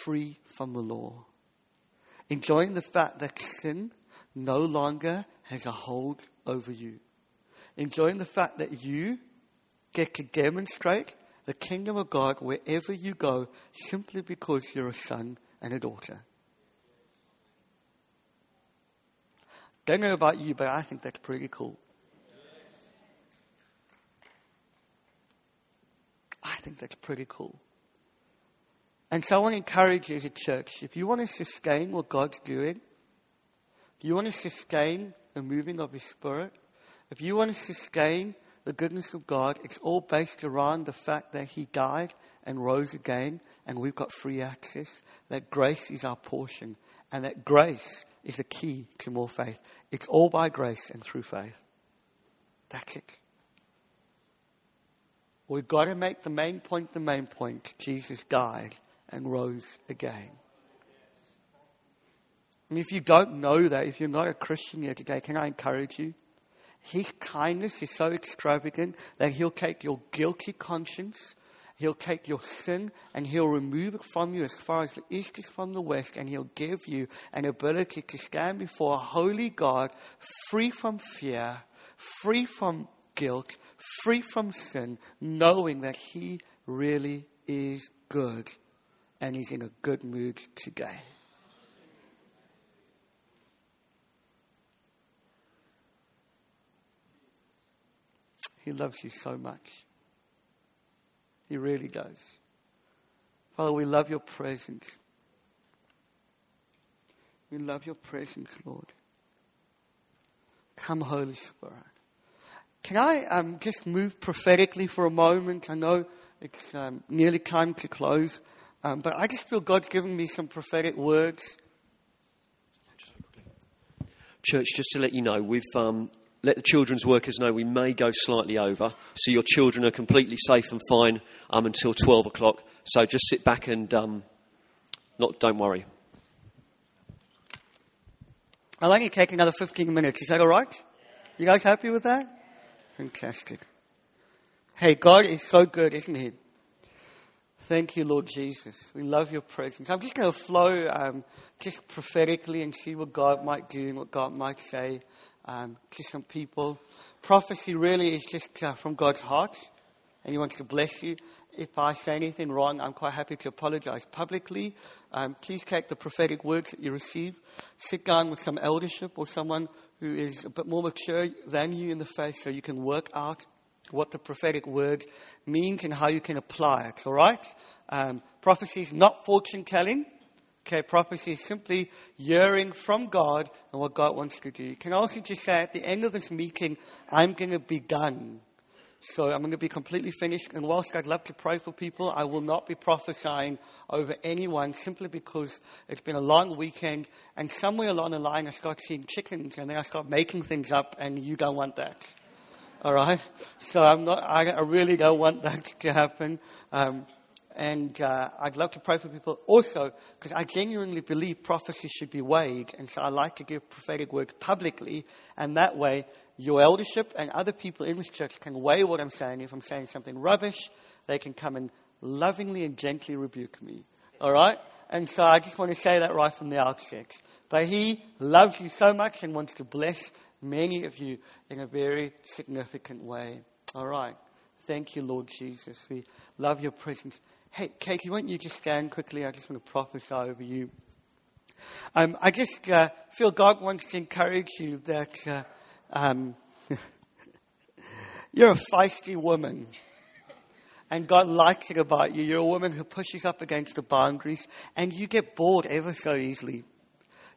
free from the law. Enjoying the fact that sin no longer has a hold over you. Enjoying the fact that you get to demonstrate the kingdom of God wherever you go simply because you're a son and a daughter. Don't know about you, but I think that's pretty cool. I think that's pretty cool. And so I want to encourage you as a church, if you want to sustain what God's doing, if you want to sustain the moving of His Spirit, if you want to sustain the goodness of God, it's all based around the fact that He died and rose again, and we've got free access, that grace is our portion, and that grace is the key to more faith. It's all by grace and through faith. That's it. We've got to make the main point the main point. Jesus died and rose again. And if you don't know that, if you're not a Christian here today, can I encourage you? His kindness is so extravagant that He'll take your guilty conscience, He'll take your sin, and He'll remove it from you as far as the east is from the west, and He'll give you an ability to stand before a holy God free from fear, free from guilt, free from sin, knowing that He really is good and He's in a good mood today. He loves you so much. He really does. Father, we love your presence. We love your presence, Lord. Come, Holy Spirit. Can I um, just move prophetically for a moment? I know it's um, nearly time to close, um, but I just feel God's given me some prophetic words. Church, just to let you know, we've um, let the children's workers know we may go slightly over, so your children are completely safe and fine um, until 12 o'clock. So just sit back and um, not, don't worry. I'll only take another 15 minutes. Is that all right? You guys happy with that? Fantastic. Hey, God is so good, isn't He? Thank you, Lord Jesus. We love your presence. I'm just going to flow um, just prophetically and see what God might do and what God might say um, to some people. Prophecy really is just uh, from God's heart, and He wants to bless you. If I say anything wrong, I'm quite happy to apologize publicly. Um, please take the prophetic words that you receive, sit down with some eldership or someone who is a bit more mature than you in the faith so you can work out what the prophetic word means and how you can apply it, all right? Um, prophecy is not fortune telling. Okay, prophecy is simply hearing from God and what God wants to do. You can I also just say at the end of this meeting, I'm going to be done. So I'm going to be completely finished. And whilst I'd love to pray for people, I will not be prophesying over anyone simply because it's been a long weekend. And somewhere along the line, I start seeing chickens and then I start making things up and you don't want that. All right. So I'm not, I, I really don't want that to happen. Um, and uh, I'd love to pray for people also because I genuinely believe prophecy should be weighed, and so I like to give prophetic words publicly, and that way your eldership and other people in this church can weigh what I'm saying. If I'm saying something rubbish, they can come and lovingly and gently rebuke me. All right? And so I just want to say that right from the outset. But He loves you so much and wants to bless many of you in a very significant way. All right. Thank you, Lord Jesus. We love your presence. Hey, Katie, why don't you just stand quickly? I just want to prophesy over you. Um, I just uh, feel God wants to encourage you that uh, um, you're a feisty woman. And God likes it about you. You're a woman who pushes up against the boundaries and you get bored ever so easily.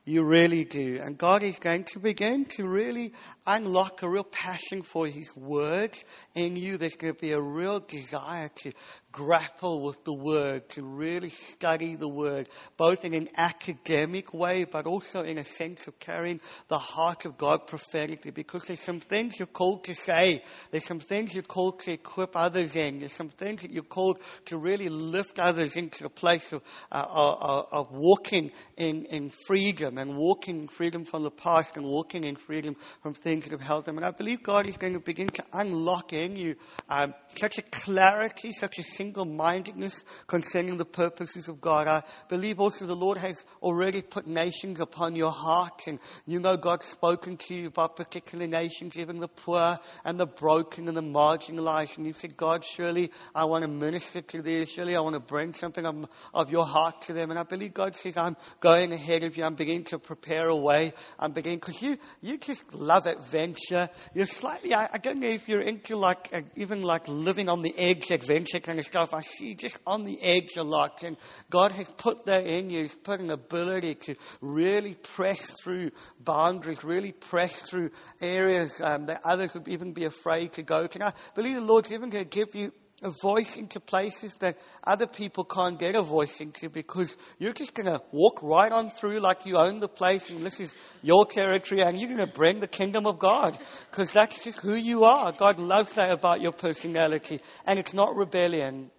You really do. And God is going to begin to really unlock a real passion for His Word in you. There's going to be a real desire to grapple with the Word, to really study the Word, both in an academic way, but also in a sense of carrying the heart of God prophetically, because there's some things you're called to say. There's some things you're called to equip others in. There's some things that you're called to really lift others into a place of, uh, of, of walking in, in freedom and walking in freedom from the past and walking in freedom from things that have held them. And I believe God is going to begin to unlock in you um, such a clarity, such a single mindedness concerning the purposes of God. I believe also the Lord has already put nations upon your heart, and you know God's spoken to you about particular nations, even the poor and the broken and the marginalized. And you've said, God, surely I want to minister to them. Surely I want to bring something of, of your heart to them. And I believe God says, I'm going ahead of you. I'm beginning to prepare a way. I'm beginning, because you, you just love adventure. You're slightly, I, I don't know if you're into like, uh, even like living on the edge adventure kind of stuff. I see just on the edge a lot. And God has put that in you. He's put an ability to really press through boundaries, really press through areas um, that others would even be afraid to go to. I believe the Lord's even going to give you a voice into places that other people can't get a voice into because you're just going to walk right on through like you own the place and this is your territory and you're going to bring the kingdom of God because that's just who you are. God loves that about your personality and it's not rebellion.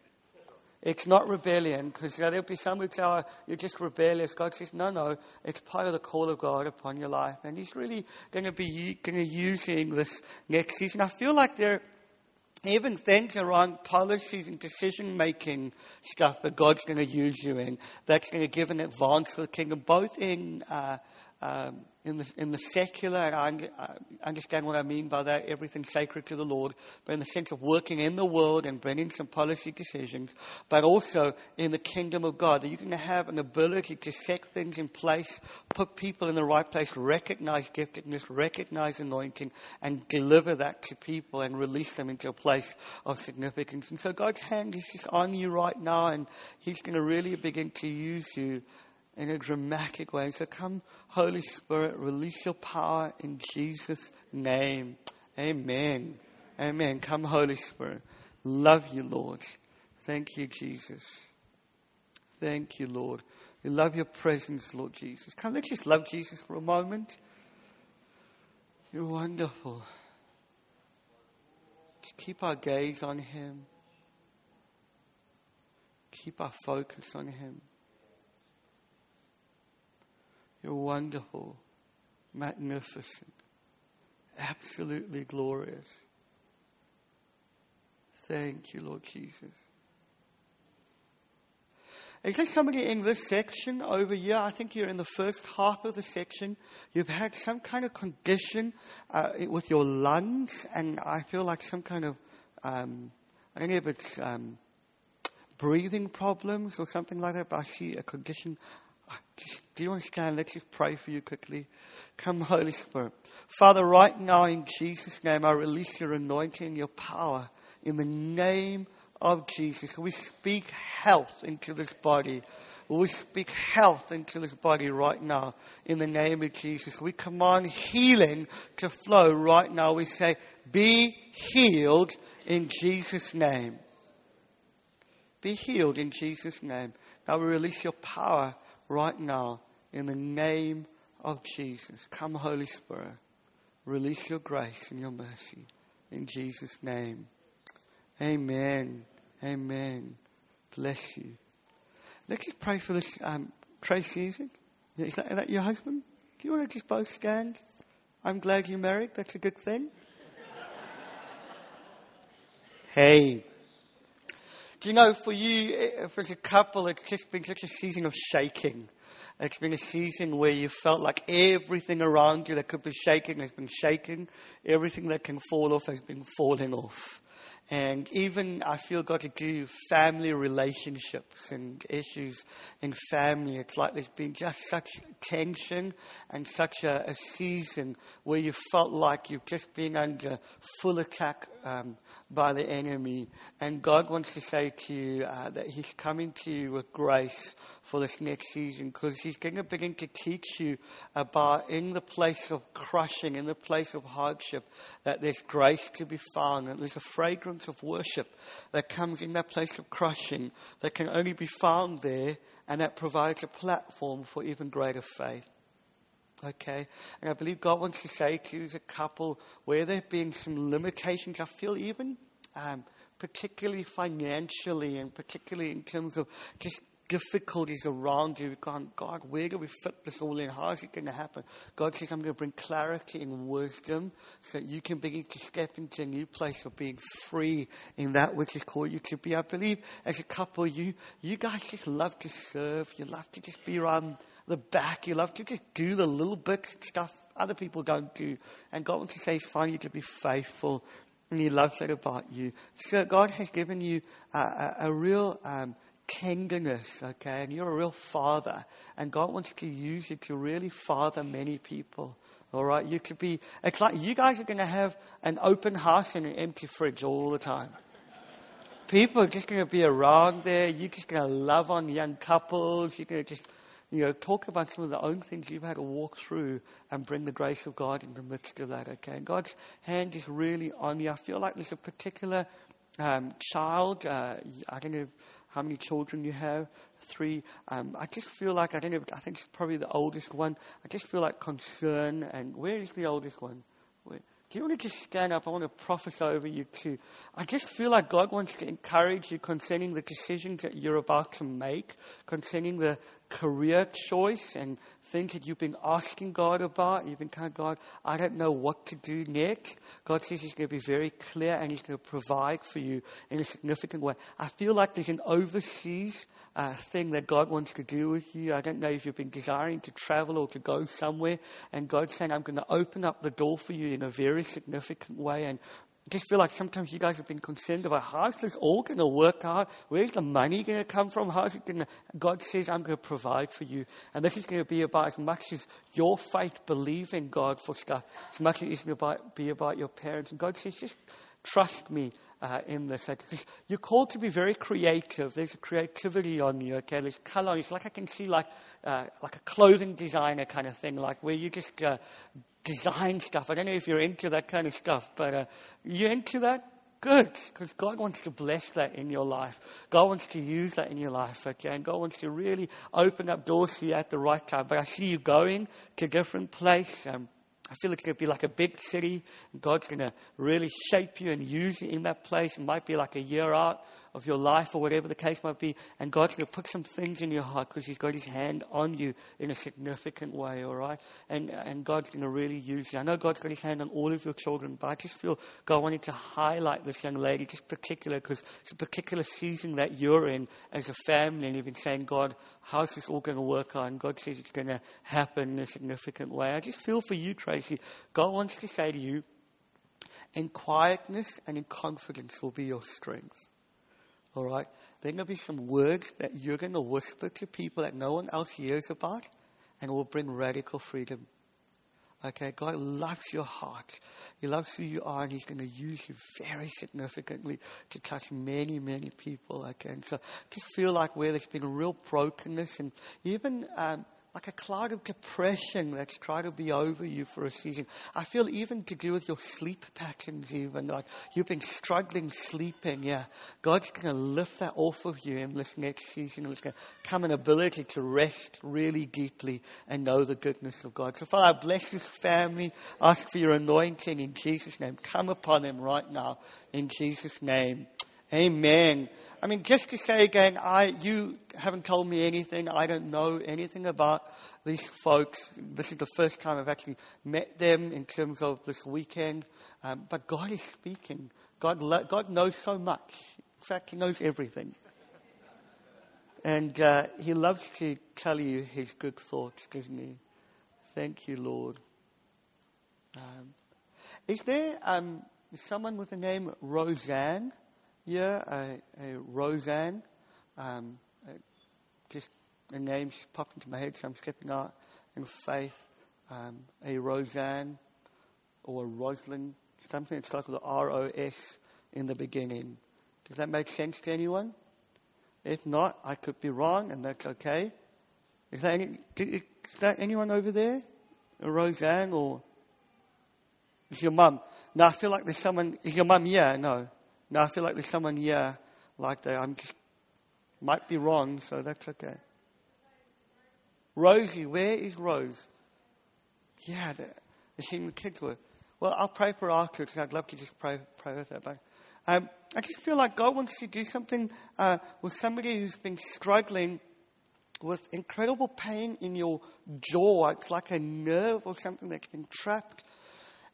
It's not rebellion because you know, there'll be some who say, oh, you're just rebellious. God says, no, no, it's part of the call of God upon your life. And He's really going to be going to using this next season. I feel like there even things around policies and decision making stuff that God's going to use you in, that's going to give an advance for the kingdom, both in uh, um, in the, in the secular, and I, understand what I mean by that, everything sacred to the Lord, but in the sense of working in the world and bringing some policy decisions, but also in the kingdom of God, that going to have an ability to set things in place, put people in the right place, recognize giftedness, recognize anointing, and deliver that to people and release them into a place of significance. And so God's hand is just on you right now, and He's going to really begin to use you in a dramatic way. So come, Holy Spirit, release your power in Jesus' name. Amen. Amen. Come, Holy Spirit. Love you, Lord. Thank you, Jesus. Thank you, Lord. We love your presence, Lord Jesus. Come, let's just love Jesus for a moment. You're wonderful. Just keep our gaze on Him. Keep our focus on Him. You're wonderful, magnificent, absolutely glorious. Thank you, Lord Jesus. Is there somebody in this section over here? I think you're in the first half of the section. You've had some kind of condition uh, with your lungs, and I feel like some kind of, um, I don't know if it's um, breathing problems or something like that, but I see a condition do you understand? Let's just pray for you quickly. Come, Holy Spirit. Father, right now in Jesus' name, I release your anointing, your power in the name of Jesus. We speak health into this body. We speak health into this body right now in the name of Jesus. We command healing to flow right now. We say, be healed in Jesus' name. Be healed in Jesus' name. Now we release your power right now in the name of Jesus. Come, Holy Spirit. Release your grace and your mercy in Jesus' name. Amen. Amen. Bless you. Let's just pray for this um, Tracy, is? Is that, is that your husband? Do you want to just both stand? I'm glad you're married. That's a good thing. hey. Do you know, for you, eh, for a couple, it's just been such a season of shaking. It's been a season where you felt like everything around you that could be shaking has been shaking. Everything that can fall off has been falling off. And even I feel got to do family relationships and issues in family. It's like there's been just such tension and such a, a season where you felt like you've just been under full attack um, by the enemy. And God wants to say to you uh, that He's coming to you with grace for this next season because He's going to begin to teach you about in the place of crushing, in the place of hardship, that there's grace to be found, that there's a fragrance of worship that comes in that place of crushing that can only be found there and that provides a platform for even greater faith. Okay? And I believe God wants to say to you as a couple where there have been some limitations, I feel even, um, particularly financially and particularly in terms of just difficulties around you. Going, God, where do we fit this all in? How is it going to happen? God says, I'm going to bring clarity and wisdom so that you can begin to step into a new place of being free in that which is called you to be. I believe as a couple, you, you guys just love to serve. You love to just be around the back. You love to just do the little bit stuff other people don't do. And God wants to say, it's fine you to be faithful. And He loves that about you. So God has given you a, a, a real, um, tenderness, okay? And you're a real father. And God wants to use you to really father many people. All right? You could be, it's like you guys are going to have an open house and an empty fridge all the time. People are just going to be around there. You're just going to love on young couples. You're going to just, you know, talk about some of the own things you've had to walk through and bring the grace of God in the midst of that, okay? And God's hand is really on you. I feel like there's a particular um, child. Uh, I don't know how many children you have, three. Um, I just feel like, I don't know, I think it's probably the oldest one. I just feel like concern. And where is the oldest one? Do you want to just stand up? I want to prophesy over you too. I just feel like God wants to encourage you concerning the decisions that you're about to make, concerning the career choice and things that you've been asking God about. You've been of, God, I don't know what to do next. God says He's going to be very clear and He's going to provide for you in a significant way. I feel like there's an overseas uh, thing that God wants to do with you. I don't know if you've been desiring to travel or to go somewhere, and God's saying, I'm going to open up the door for you in a very significant way and just feel like sometimes you guys have been concerned about how's this all going to work out? Where's the money going to come from? How's it going to? God says, I'm going to provide for you. And this is going to be about as much as your faith believing God for stuff, as much as it's going to be about your parents. And God says, just trust me uh, in this. You're called to be very creative. There's a creativity on you, okay? There's color. It's like I can see like, uh, like a clothing designer kind of thing, like where you just uh, design stuff. I don't know if you're into that kind of stuff, but uh, you're into that? Good, because God wants to bless that in your life. God wants to use that in your life, okay? And God wants to really open up doors for you at the right time. But I see you going to a different place. Um, I feel it's going to be like a big city. God's going to really shape you and use you in that place. It might be like a year out of your life or whatever the case might be. And God's going to put some things in your heart because He's got His hand on you in a significant way, all right? And, and God's going to really use you. I know God's got His hand on all of your children, but I just feel God wanted to highlight this young lady just particular because it's a particular season that you're in as a family and you've been saying, God, how's this all going to work out? And God says it's going to happen in a significant way. I just feel for you, Tracy. God wants to say to you, in quietness and in confidence will be your strength. All right? There are going to be some words that you're going to whisper to people that no one else hears about, and will bring radical freedom. Okay, God loves your heart. He loves who you are, and He's going to use you very significantly to touch many, many people. Okay, and so just feel like where there's been real brokenness, and even um, like a cloud of depression that's trying to be over you for a season. I feel even to do with your sleep patterns, even like you've been struggling sleeping. Yeah, God's going to lift that off of you in this next season. It's going to come an ability to rest really deeply and know the goodness of God. So, Father, bless this family. Ask for your anointing in Jesus' name. Come upon them right now in Jesus' name. Amen. I mean, just to say again, I, you haven't told me anything. I don't know anything about these folks. This is the first time I've actually met them in terms of this weekend. Um, but God is speaking. God, God knows so much. In fact, He knows everything. And uh, He loves to tell you His good thoughts, doesn't He? Thank you, Lord. Um, is there um, someone with the name Roseanne? Yeah, a, a Roseanne. Um, just a name just popped into my head, so I'm stepping out in faith. Um, a Roseanne or a Rosalind, something starts with the R O S in the beginning. Does that make sense to anyone? If not, I could be wrong, and that's okay. Is that, any, is that anyone over there? A Roseanne or is your mum? No, I feel like there's someone. Is your mum? here? no. Now I feel like there's someone here like that. I'm just, might be wrong, so that's okay. Rosie, where is Rose? Yeah, the, she in the kids' work? Well, I'll pray for her afterwards. I'd love to just pray, pray with her. But um, I just feel like God wants to do something uh, with somebody who's been struggling with incredible pain in your jaw. It's like a nerve or something that's been trapped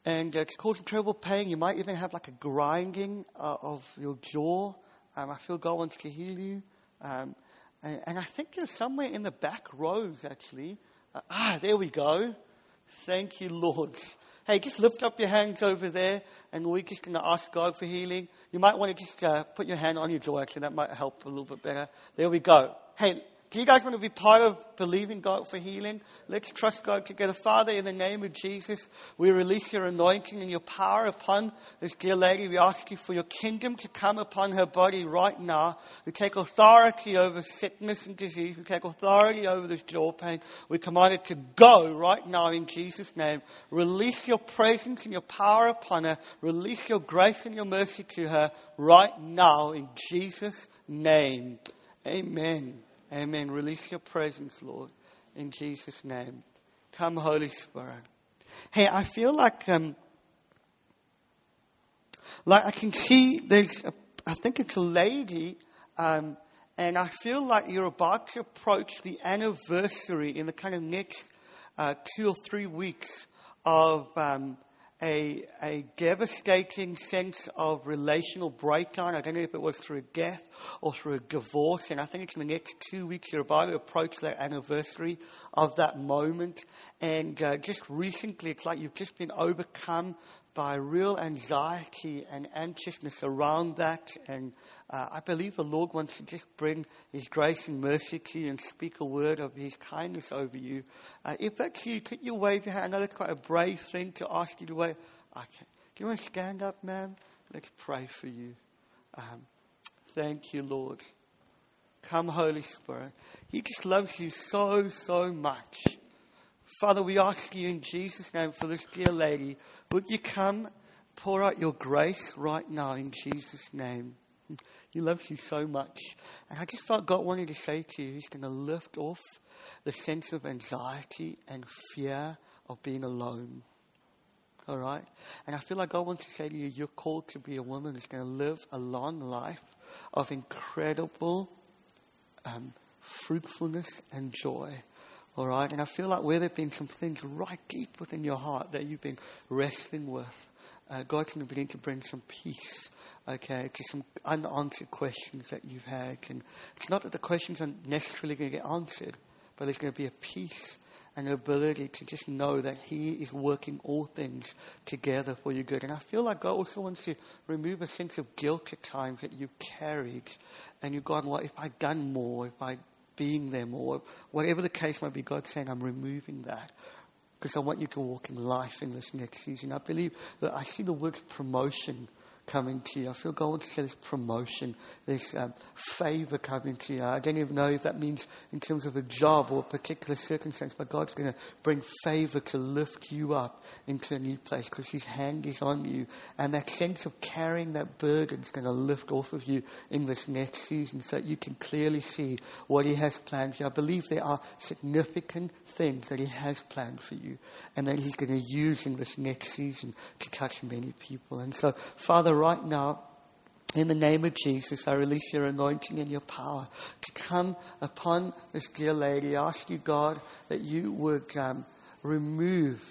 and uh, it's causing terrible pain. You might even have like a grinding uh, of your jaw. Um, I feel God wants to heal you. Um, and, and, I think you're somewhere in the back rows, actually. Uh, ah, there we go. Thank you, Lord. Hey, just lift up your hands over there, and we're just going to ask God for healing. You might want to just uh, put your hand on your jaw, actually. That might help a little bit better. There we go. Hey, do you guys want to be part of believing God for healing? Let's trust God together. Father, in the name of Jesus, we release your anointing and your power upon this dear lady. We ask you for your kingdom to come upon her body right now. We take authority over sickness and disease. We take authority over this jaw pain. We command it to go right now in Jesus' name. Release your presence and your power upon her. Release your grace and your mercy to her right now in Jesus' name. Amen. Amen. Release your presence, Lord, in Jesus' name. Come, Holy Spirit. Hey, I feel like, um, like I can see there's, a, I think it's a lady, um, and I feel like you're about to approach the anniversary in the kind of next uh, two or three weeks of um, a, a devastating sense of relational breakdown. I don't know if it was through death or through a divorce. And I think it's in the next two weeks you're about to approach that anniversary of that moment. And uh, just recently, it's like you've just been overcome by real anxiety and anxiousness around that. And uh, I believe the Lord wants to just bring His grace and mercy to you and speak a word of His kindness over you. Uh, if that's you, could you wave your hand? I know it's quite a brave thing to ask you to wave. Okay. Do you want to stand up, ma'am? Let's pray for you. Um, thank you, Lord. Come, Holy Spirit. He just loves you so, so much. Father, we ask you in Jesus' name for this dear lady, would you come pour out your grace right now in Jesus' name? He loves you so much. And I just felt God wanted to say to you, He's going to lift off the sense of anxiety and fear of being alone. All right? And I feel like God wants to say to you, you're called to be a woman who's going to live a long life of incredible um, fruitfulness and joy. All right? And I feel like where there have been some things right deep within your heart that you've been wrestling with, uh, God's going to begin to bring some peace, okay, to some unanswered questions that you've had. And it's not that the questions are necessarily going to get answered, but there's going to be a peace and an ability to just know that He is working all things together for your good. And I feel like God also wants to remove a sense of guilt at times that you've carried. And you've gone, well, if I'd done more, if I'd being there or Whatever the case might be, God's saying, I'm removing that because I want you to walk in life in this next season. I believe that I see the word promotion coming to you. I feel God wants this promotion, this um, favor coming to you. I don't even know if that means in terms of a job or a particular circumstance, but God's going to bring favor to lift you up into a new place because His hand is on you. And that sense of carrying that burden is going to lift off of you in this next season so that you can clearly see what He has planned for you. I believe there are significant things that He has planned for you and that He's going to use in this next season to touch many people. And so, Father, right now, in the name of Jesus, I release your anointing and your power to come upon this dear lady. I ask you, God, that you would um, remove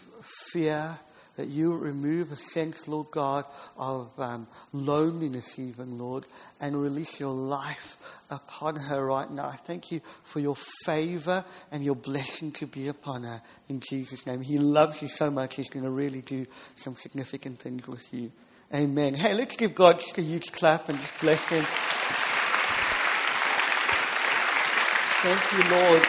fear, that you remove a sense, Lord God, of um, loneliness, even, Lord, and release your life upon her right now. I thank you for your favor and your blessing to be upon her in Jesus' name. He loves you so much, he's going to really do some significant things with you. Amen. Hey, let's give God just a huge clap and just bless Him. Thank you, Lord.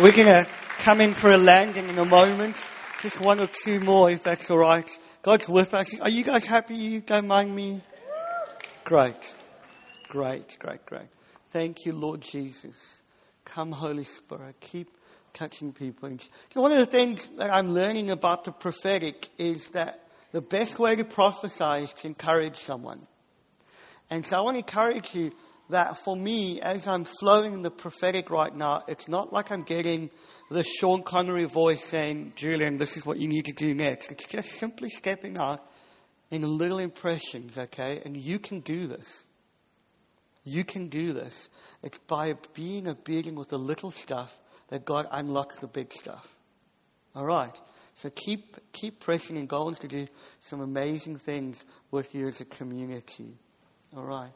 We're going to come in for a landing in a moment. Just one or two more, if that's all right. God's with us. Are you guys happy? You don't mind me? Great. Great, great, great. Thank you, Lord Jesus. Come, Holy Spirit. Keep touching people. And one of the things that I'm learning about the prophetic is that the best way to prophesy is to encourage someone. And so I want to encourage you that for me, as I'm flowing in the prophetic right now, it's not like I'm getting the Sean Connery voice saying, Julian, this is what you need to do next. It's just simply stepping out in little impressions, okay? And you can do this. You can do this. It's by being obedient with the little stuff that God unlocks the big stuff. All right. So keep, keep pressing and going to do some amazing things with you as a community. All right.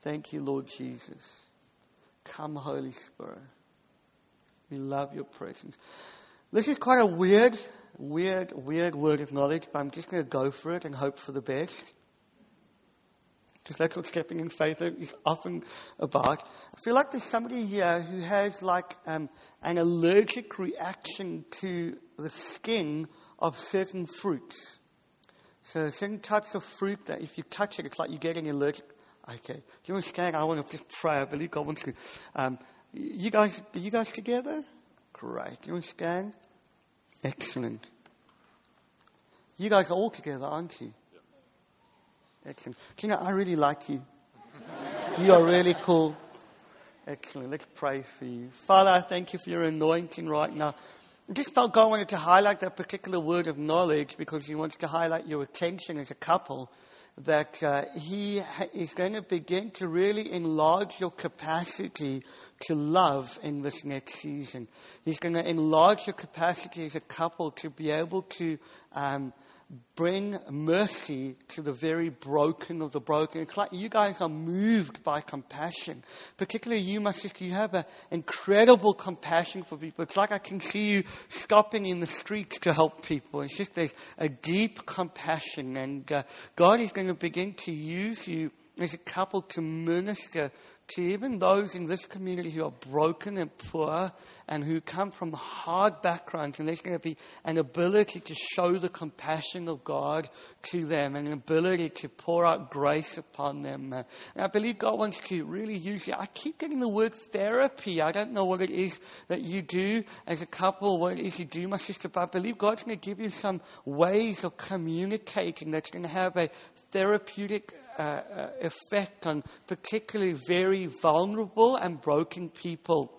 Thank you, Lord Jesus. Come, Holy Spirit. We love your presence. This is quite a weird, weird, weird word of knowledge, but I'm just going to go for it and hope for the best. Because that's what stepping in faith is often about. I feel like there's somebody here who has like um, an allergic reaction to the skin of certain fruits. So certain types of fruit that if you touch it, it's like you're getting allergic. Okay. Do you understand? I want to just pray. I believe God wants to. Um, you guys, are you guys together? Great. Do you understand? Excellent. You guys are all together, aren't you? Excellent. I really like you. you are really cool. Excellent. Let's pray for you. Father, I thank you for your anointing right now. I just felt God wanted to highlight that particular word of knowledge because He wants to highlight your attention as a couple. That uh, He is going to begin to really enlarge your capacity to love in this next season. He's going to enlarge your capacity as a couple to be able to um, bring mercy to the very broken of the broken. It's like you guys are moved by compassion. Particularly you, my sister, you have an incredible compassion for people. It's like I can see you stopping in the streets to help people. It's just there's a deep compassion and uh, God is going to begin to use you as a couple to minister to even those in this community who are broken and poor and who come from hard backgrounds, and there's going to be an ability to show the compassion of God to them, and an ability to pour out grace upon them. And I believe God wants to really use you. I keep getting the word therapy. I don't know what it is that you do as a couple, what it is you do, my sister, but I believe God's going to give you some ways of communicating that's going to have a therapeutic uh, uh, effect on particularly very vulnerable and broken people.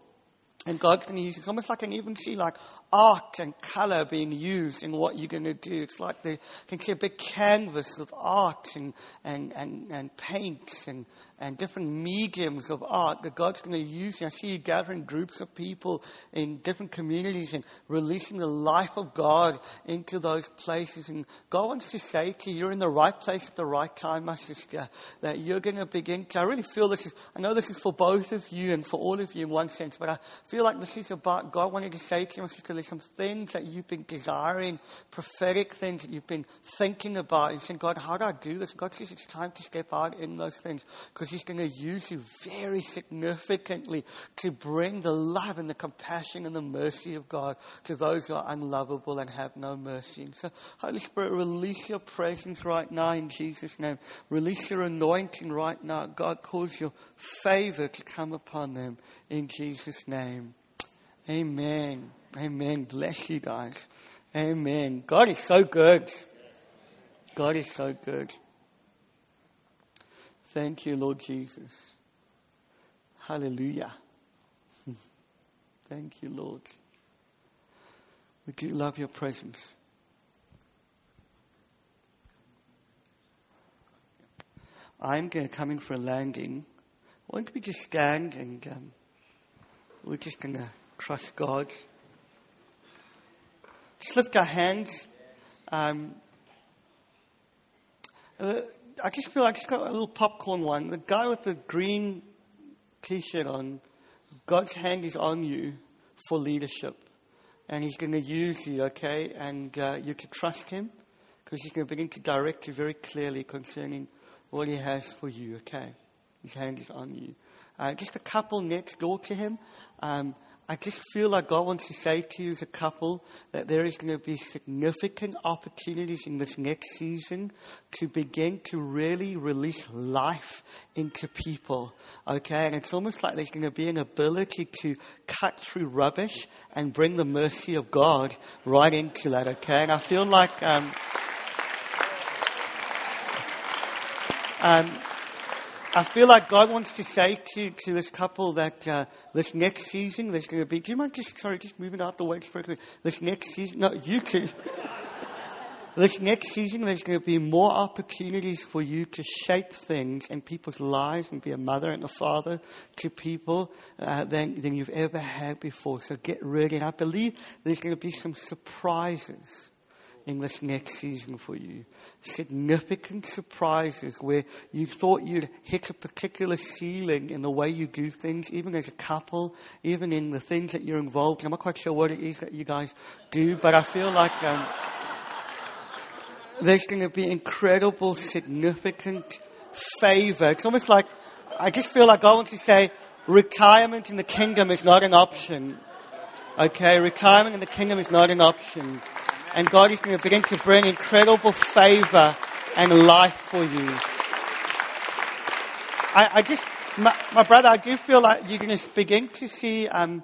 And God's going to use it. It's almost like I can even see like art and color being used in what you're going to do. It's like the, they can see a big canvas of art and, and, and, and paints and, and different mediums of art that God's going to use. I see you gathering groups of people in different communities and releasing the life of God into those places. And God wants to say to you, you're in the right place at the right time, my sister, that you're going to begin to, I really feel this is, I know this is for both of you and for all of you in one sense, but I feel like this is about God wanting to say to you, my sister, there's some things that you've been desiring, prophetic things that you've been thinking about, and saying, God, how do I do this? God says it's time to step out in those things because He's going to use you very significantly to bring the love and the compassion and the mercy of God to those who are unlovable and have no mercy. And so, Holy Spirit, release your presence right now in Jesus' name. Release your anointing right now. God, cause your favor to come upon them in Jesus' name. Amen. Amen. Bless you guys. Amen. God is so good. God is so good. Thank you, Lord Jesus. Hallelujah. Thank you, Lord. We do love your presence. I'm going to come in for a landing. Why don't we just stand and um, we're just going to trust God. Just lift our hands. Um, uh, I just feel like I just got a little popcorn one. The guy with the green t-shirt on, God's hand is on you for leadership. And he's going to use you, okay? And uh, you to trust him because he's going to begin to direct you very clearly concerning what he has for you, okay? His hand is on you. Uh, just a couple next door to him. Um, I just feel like God wants to say to you as a couple that there is going to be significant opportunities in this next season to begin to really release life into people. Okay? And it's almost like there's going to be an ability to cut through rubbish and bring the mercy of God right into that. Okay? And I feel like, um, um, I feel like God wants to say to, to this couple that uh, this next season there's going to be. Do you mind just sorry, just moving out the way quickly? This next season, no, you too. this next season there's going to be more opportunities for you to shape things in people's lives and be a mother and a father to people uh, than than you've ever had before. So get ready, and I believe there's going to be some surprises in this next season for you. Significant surprises where you thought you'd hit a particular ceiling in the way you do things, even as a couple, even in the things that you're involved in. I'm not quite sure what it is that you guys do, but I feel like um, there's going to be incredible, significant favor. It's almost like I just feel like I want to say retirement in the kingdom is not an option. Okay, retirement in the kingdom is not an option and God is going to begin to bring incredible favor and life for you. I, I just, my, my, brother, I do feel like you're going to begin to see um,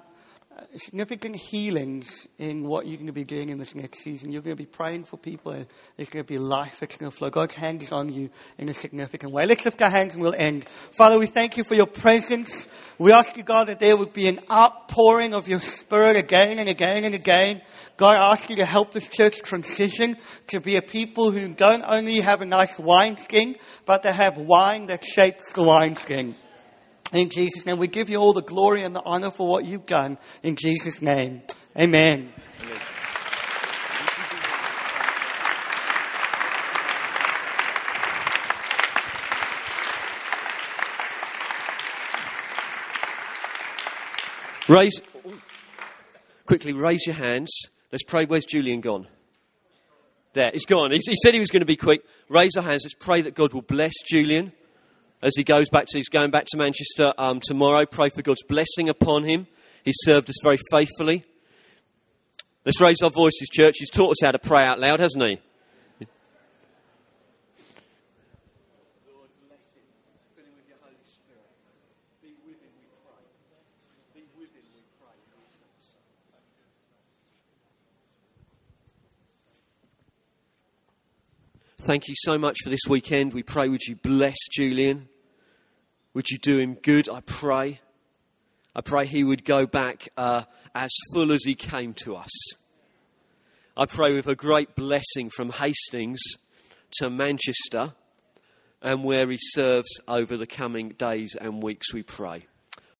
significant healings in what you're going to be doing in this next season. You're going to be praying for people. And there's going to be life that's going to flow. God's hand is on you in a significant way. Let's lift our hands and we'll end. Father, we thank you for your presence. We ask you, God, that there would be an outpouring of your spirit again and again and again. God, I ask you to help this church transition to be a people who don't only have a nice wineskin, but they have wine that shapes the wineskin. In Jesus' name, we give you all the glory and the honor for what you've done. In Jesus' name, amen. Raise, quickly, raise your hands. Let's pray. Where's Julian gone? There, he's gone. He, he said he was going to be quick. Raise our hands. Let's pray that God will bless Julian as he goes back to, he's going back to Manchester um, tomorrow. Pray for God's blessing upon him. He's served us very faithfully. Let's raise our voices, church. He's taught us how to pray out loud, hasn't he? Thank you so much for this weekend. We pray, would you bless Julian? Would you do him good? I pray. I pray he would go back uh, as full as he came to us. I pray with a great blessing from Hastings to Manchester and where he serves over the coming days and weeks, we pray.